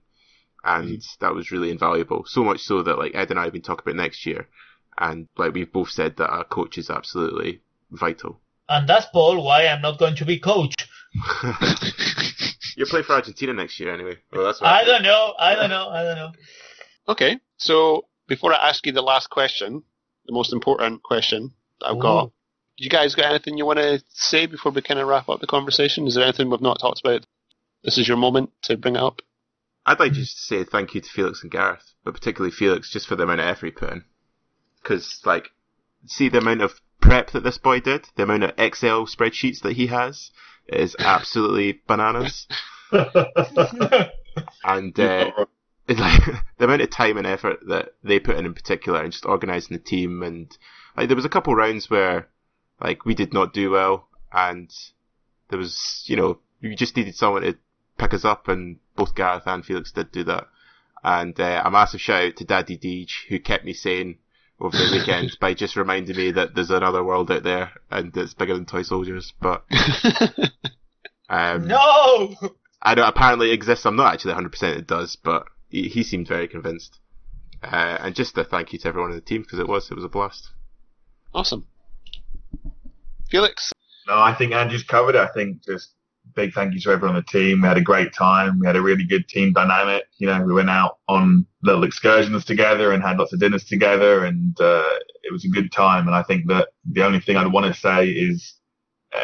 and mm-hmm. that was really invaluable. So much so that like Ed and I have been talking about next year, and like we've both said that a coach is absolutely vital. And that's Paul why I'm not going to be coach. You're playing for Argentina next year anyway. Well, that's I, I don't know. I don't know. I don't know. Okay, so before I ask you the last question, the most important question I've Ooh. got, you guys got anything you want to say before we kind of wrap up the conversation? Is there anything we've not talked about? This is your moment to bring it up. I'd like just to say thank you to Felix and Gareth, but particularly Felix just for the amount of effort he put in. Because, like, see the amount of prep that this boy did, the amount of Excel spreadsheets that he has, is absolutely bananas. and uh, it's like the amount of time and effort that they put in in particular, and just organising the team, and like there was a couple rounds where like we did not do well, and there was you know we just needed someone to pick us up, and both Gareth and Felix did do that. And uh, a massive shout out to Daddy Deej who kept me sane over the weekend by just reminding me that there's another world out there and it's bigger than toy soldiers. But um, no, I know apparently it exists. I'm not actually 100 percent it does, but he, he seemed very convinced. Uh, and just a thank you to everyone in the team because it was it was a blast. Awesome, Felix. No, I think Andrew's covered it. I think just big thank you to everyone on the team. We had a great time. We had a really good team dynamic. You know, we went out on little excursions together and had lots of dinners together, and uh, it was a good time. And I think that the only thing I'd want to say is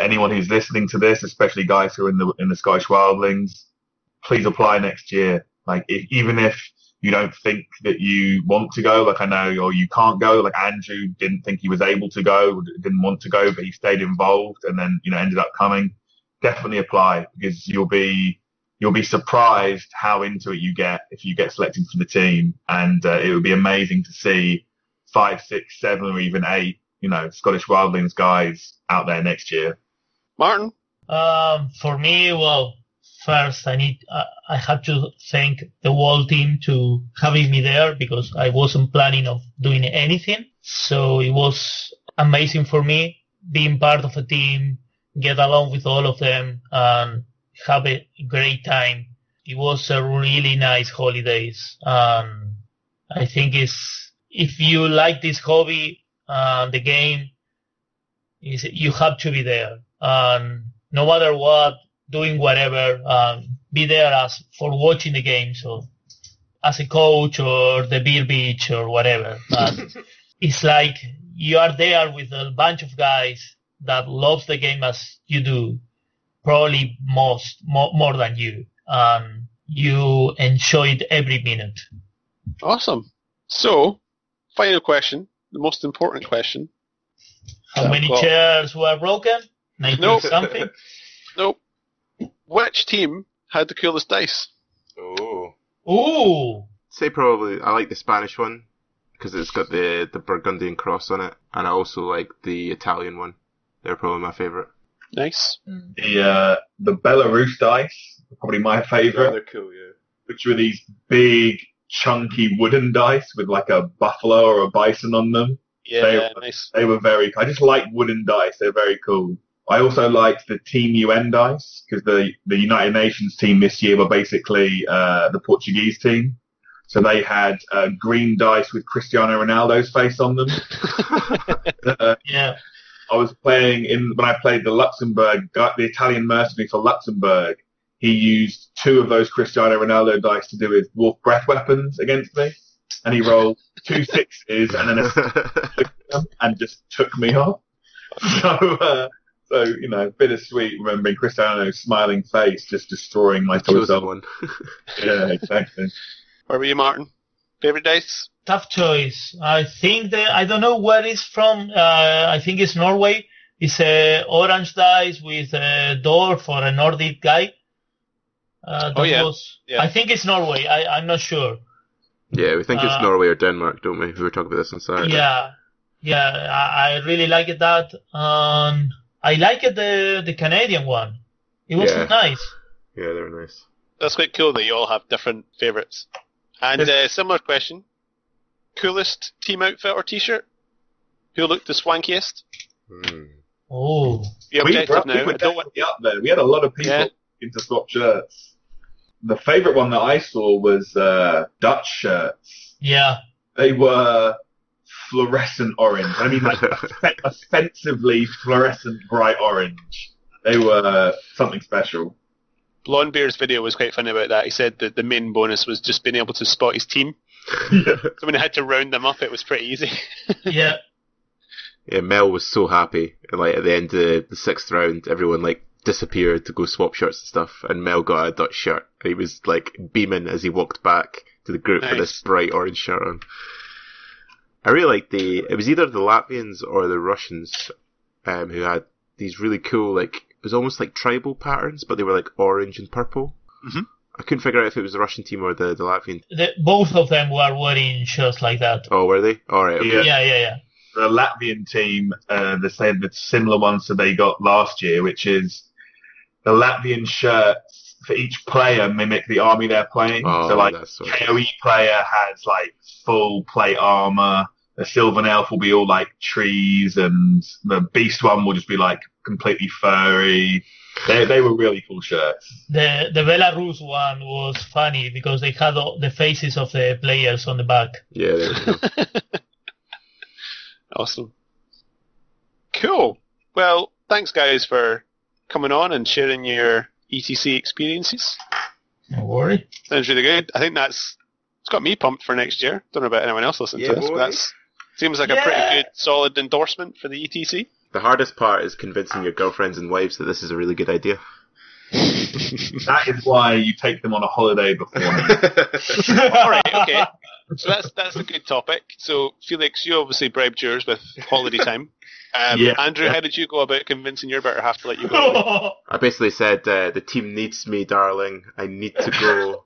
anyone who's listening to this, especially guys who are in the in the Scottish Wildlings, please apply next year. Like, if, even if you don't think that you want to go, like I know, or you can't go, like Andrew didn't think he was able to go, didn't want to go, but he stayed involved and then, you know, ended up coming definitely apply because you'll be you'll be surprised how into it you get if you get selected for the team, and uh, it would be amazing to see five, six, seven, or even eight, you know, Scottish Wildlings guys out there next year. Martin, um, for me, well, first I need uh, I have to thank the whole team to having me there because I wasn't planning of doing anything, so it was amazing for me being part of a team get along with all of them and have a great time. It was a really nice holidays. Um, I think it's, if you like this hobby, uh, the game, is you have to be there. Um, no matter what, doing whatever, um, be there as for watching the game. So as a coach or the beer beach or whatever. But it's like you are there with a bunch of guys that loves the game as you do, probably most more, more than you. Um, you enjoyed every minute. Awesome. So, final question, the most important question. How many well, chairs were broken? 90 nope. something? nope. Which team had the coolest dice? Oh. Ooh. Say probably I like the Spanish one because it's got the the Burgundian cross on it, and I also like the Italian one. They're probably my favorite. Nice. The uh, the Belarus dice, probably my favorite. they're cool, yeah. Which were these big, chunky wooden dice with like a buffalo or a bison on them. Yeah, they, were, nice. They were very. I just like wooden dice. They're very cool. I also liked the Team UN dice because the the United Nations team this year were basically uh, the Portuguese team. So they had uh, green dice with Cristiano Ronaldo's face on them. uh, yeah. I was playing in when I played the Luxembourg, the Italian mercenary for Luxembourg. He used two of those Cristiano Ronaldo dice to do his wolf breath weapons against me, and he rolled two sixes and then a and just took me off. So, uh, so you know, bittersweet remembering Cristiano's smiling face just destroying my total one. yeah, exactly. Where were you, Martin? Favorite dice? Tough choice. I think that I don't know where it's from. Uh, I think it's Norway. It's a orange dice with a door for a Nordic guy. Uh, oh yeah. Was, yeah. I think it's Norway. I, I'm not sure. Yeah, we think it's uh, Norway or Denmark, don't we? We were talking about this on Saturday. Yeah, yeah. I, I really like that. Um, I like it the the Canadian one. It was yeah. nice. Yeah, they were nice. that's quite cool that you all have different favourites. And uh, similar question: coolest team outfit or T-shirt? Who looked the swankiest? Hmm. Oh, The objective we, now. were don't want. up there. We had a lot of people Yeah. into swap shirts. The favourite one that I saw was uh, Dutch shirts. yeah. They were fluorescent orange. I mean, like offensively fluorescent bright orange. They were something special. Blonde Bear's video was quite funny about that. He said that the main bonus was just being able to spot his team. Yeah. So when he had to round them up, it was pretty easy. Yeah. Yeah, Mel was so happy. And like at the end of the sixth round, everyone like disappeared to go swap shirts and stuff, and Mel got a Dutch shirt. And he was like beaming as he walked back to the group with Nice. this bright orange shirt on. I really liked the. It was either the Latvians or the Russians, um, who had these really cool like it was almost like tribal patterns, but they were like orange and purple. Mhm. I couldn't figure out if it was the Russian team or the the Latvian. The, both of them were wearing shirts like that. Oh, were they? All right. Okay. Yeah. Yeah, yeah, yeah. the Latvian team, uh, the same, the similar ones that they got last year, which is the Latvian shirts for each player mimic the army they're playing. Oh, so like so KOE player has like full plate armor. The Sylvan Elf will be all like trees, and the Beast one will just be like completely furry. They they were really cool shirts. The the Belarus one was funny because they had all the faces of the players on the back. Yeah. There we go. awesome. Cool. Well, thanks guys for coming on and sharing your ETC experiences. No worry. Sounds really good. I think that's it's got me pumped for next year. Don't know about anyone else listening Yeah, to this, but boy. that's seems like a pretty good, solid endorsement for the ETC. The hardest part is convincing your girlfriends and wives that this is a really good idea. That is why you take them on a holiday before. All right, okay. So that's that's a good topic. So Felix, you obviously bribed yours with holiday time. Um, Yeah. Andrew, how did you go about convincing your better half to let you go? I basically said, uh, the team needs me, darling. I need to go.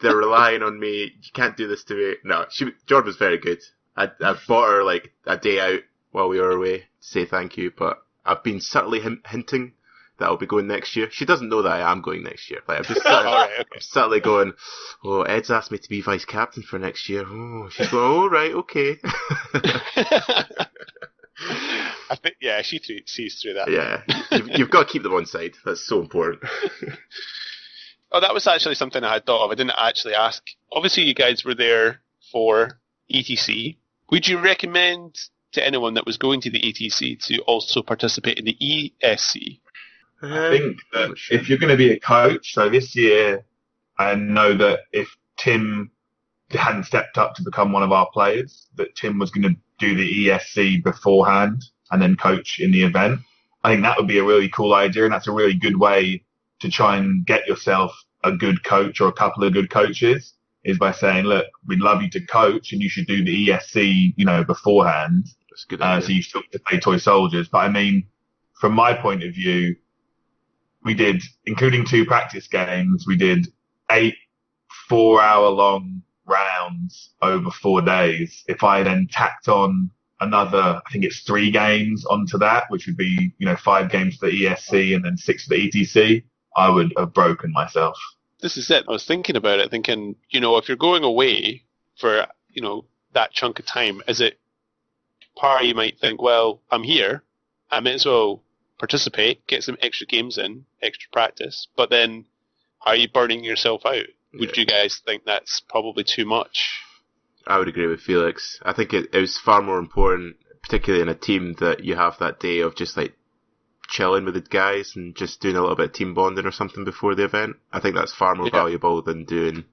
They're relying on me. You can't do this to me. No, she, Jordan was very good. I, I bought her like a day out while we were away to say thank you, but I've been subtly hinting that I'll be going next year. She doesn't know that I am going next year. Like I'm just subtly, right, okay. I'm subtly going, oh, Ed's asked me to be vice captain for next year. Oh, she's going, oh, right, okay. I think yeah, she threw, sees through that. yeah, you've, you've got to keep them on side. That's so important. Oh, that was actually something I had thought of. I didn't actually ask. Obviously, you guys were there for ETC. Would you recommend to anyone that was going to the ETC to also participate in the ESC? I think that if you're going to be a coach, so this year, I know that if Tim hadn't stepped up to become one of our players, that Tim was going to do the ESC beforehand and then coach in the event. I think that would be a really cool idea, and that's a really good way to try and get yourself a good coach or a couple of good coaches. Is by saying, look, we'd love you to coach, and you should do the ESC, you know, beforehand That's a good. Uh, so you still get to play toy soldiers. But I mean, from my point of view, we did, including two practice games, we did eight four hour long rounds over four days. If I then tacked on another, I think it's three games onto that, which would be, you know, five games for the ESC and then six for the ETC, I would have broken myself. This is it. I was thinking about it, thinking, you know, if you're going away for, you know, that chunk of time, is it part you might think, well, I'm here, I may as well participate, get some extra games in, extra practice, but then are you burning yourself out? Would Yeah. you guys think that's probably too much? I would agree with Felix. I think it, it was far more important, particularly in a team, that you have that day of just like chilling with the guys and just doing a little bit of team bonding or something before the event. I think that's far more Yeah. valuable than doing,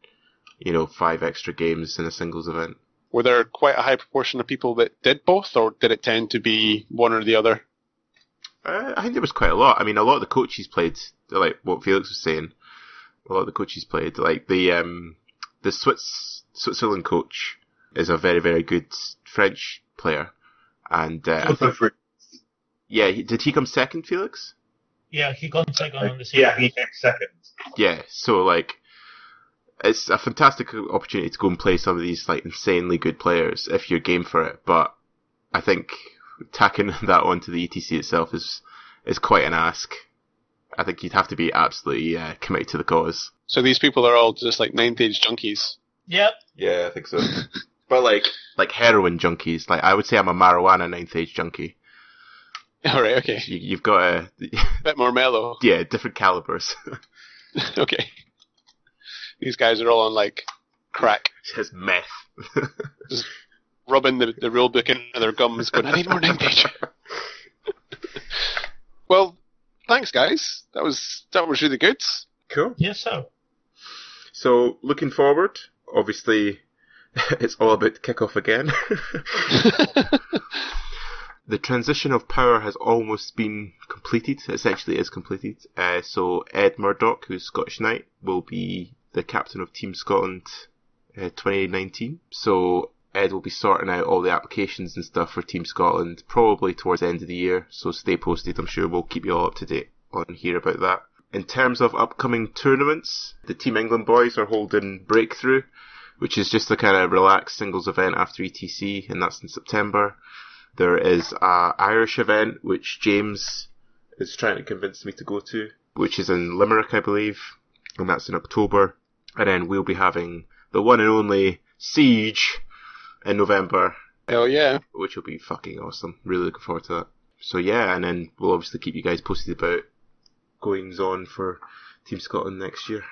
you know, five extra games in a singles event. Were there quite a high proportion of people that did both, or did it tend to be one or the other? Uh, I think there was quite a lot. I mean, a lot of the coaches played, like what Felix was saying. A lot of the coaches played. Like the um, the Swiss Switzerland coach is a very very good French player, and uh, I think, yeah, did he come second, Felix? Yeah, he got second on the season. yeah, he came second. Yeah, so like, it's a fantastic opportunity to go and play some of these like insanely good players if you're game for it. But I think tacking that onto the ETC itself is is quite an ask. I think you'd have to be absolutely uh, committed to the cause. So these people are all just like ninth age junkies. Yep. Yeah, I think so. but like like heroin junkies, like I would say I'm a marijuana ninth age junkie. All right, okay. You, you've got a bit more mellow. Yeah, different calibers. okay. These guys are all on like crack. Just meth. Just rubbing the, the rule book into their gums, going, I need more ninth age. well, thanks guys. That was that was really good. Cool. Yes, sir. So looking forward, obviously it's all about the kickoff again. the transition of power has almost been completed. Essentially, is completed. Uh, so Ed Murdoch, who's Scottish Knight, will be the captain of Team Scotland uh, 2019. So Ed will be sorting out all the applications and stuff for Team Scotland probably towards the end of the year. So stay posted. I'm sure we'll keep you all up to date on here about that. In terms of upcoming tournaments, the Team England boys are holding Breakthrough, which is just a kind of relaxed singles event after ETC, and that's in September. There is a Irish event which James is trying to convince me to go to, which is in Limerick, I believe, and that's in October. And then we'll be having the one and only Siege in November. Hell yeah. Which will be fucking awesome. Really looking forward to that. So yeah, and then we'll obviously keep you guys posted about goings on for Team Scotland next year.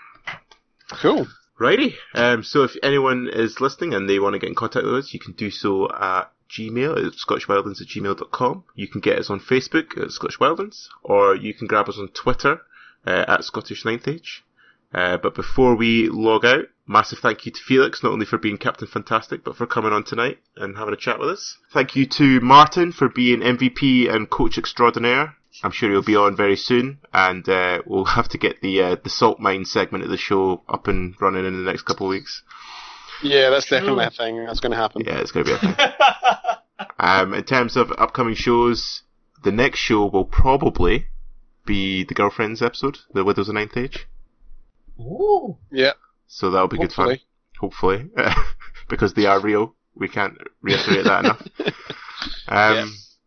Cool. Righty. Um, so if anyone is listening and they want to get in contact with us, you can do so at Gmail at scottishwildlands at gmail.com. You can get us on Facebook at Scottish Wildlands, or you can grab us on Twitter uh, at Scottish Ninth Age. Uh, but before we log out, massive thank you to Felix, not only for being Captain Fantastic, but for coming on tonight and having a chat with us. Thank you to Martin for being MVP and coach extraordinaire. I'm sure he'll be on very soon, and uh, we'll have to get the uh, the salt mine segment of the show up and running in the next couple of weeks. Yeah, that's definitely a thing. That's going to happen. Yeah, it's going to be a thing. um, in terms of upcoming shows, the next show will probably be the Girlfriends episode, the Widows of Ninth Age. Ooh. Yeah. So that'll be Hopefully. good fun. Hopefully. because they are real. We can't reiterate that enough. Um, Yeah.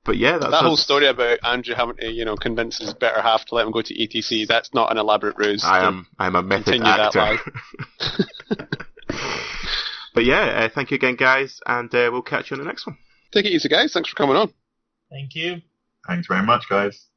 But yeah, that's that whole story about Andrew having to, you know, convince his better half to let him go to ETC, that's not an elaborate ruse. I am I'm a method Continue that actor. but yeah, uh, thank you again, guys, and uh, we'll catch you on the next one. Take it easy, guys. Thanks for coming on. Thank you. Thanks very much, guys.